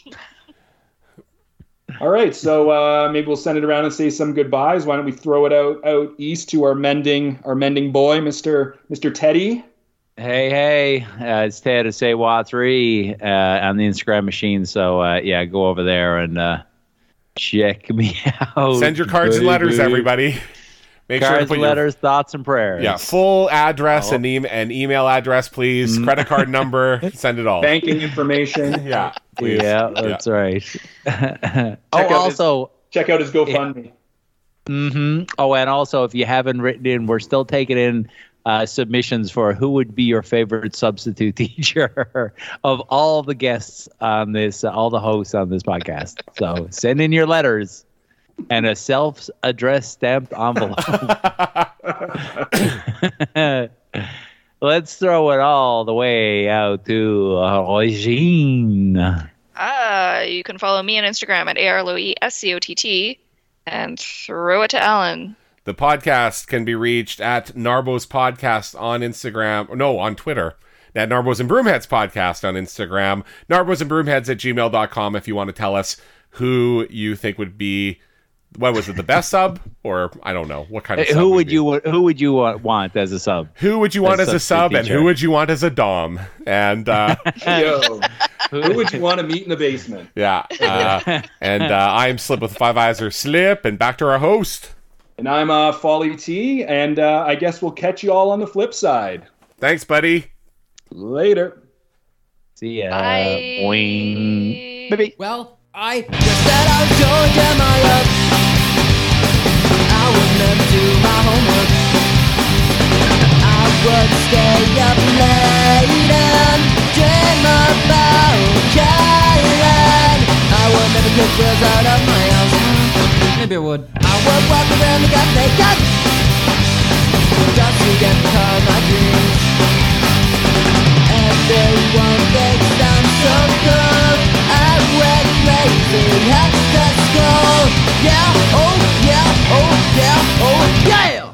All right, so uh, maybe we'll send it around and say some goodbyes. Why don't we throw it out out east to our mending our mending boy, Mister Mister Teddy? Hey, hey, uh, it's Ted at Say Wa three uh, on the Instagram machine. So uh, yeah, go over there and uh, check me out. Send your cards and letters, everybody. Make sure to Cards, put your letters, thoughts, and prayers. yeah full address and, e- and email address, please. Credit card number. Send it all. Banking information. Yeah, please. Yeah, that's right. oh, out his- also, Check out his GoFundMe. mm-hmm oh, and also, if you haven't written in, we're still taking in uh, submissions for who would be your favorite substitute teacher of all the guests on this, uh, all the hosts on this podcast. So send in your letters and a self-addressed stamped envelope. Let's throw it all the way out to uh, Regine. Ah, you can follow me on Instagram at ARLOESCOTT and throw it to Alan. The podcast can be reached at Narbo's Podcast on Instagram. No, on Twitter. At Narbos and Broomheads Podcast on Instagram. Narbos and Broomheads at gmail.com if you want to tell us who you think would be, what was it, the best sub? Or I don't know. What kind of Hey, sub who would would be? you who would you want as a sub? Who would you want as as a substitute sub and who would you want as a Dom? And uh, Yo, who would you want to meet in the basement? yeah. Uh, and uh, I'm Slip with Five Eyes or Slip. And back to our host. And I'm uh, Folly T, and uh, I guess we'll catch you all on the flip side. Thanks, buddy. Later. See ya. Bye. Boing. Baby. Well, I just said I was going to my love do my homework. I would stay up late and dream about I would never girls out of my house. Maybe I would. I would walk around the got naked Just to get caught my dreams. Everyone thinks I'm so good I would amazing. How go? Yeah, oh yeah, oh yeah, oh yeah.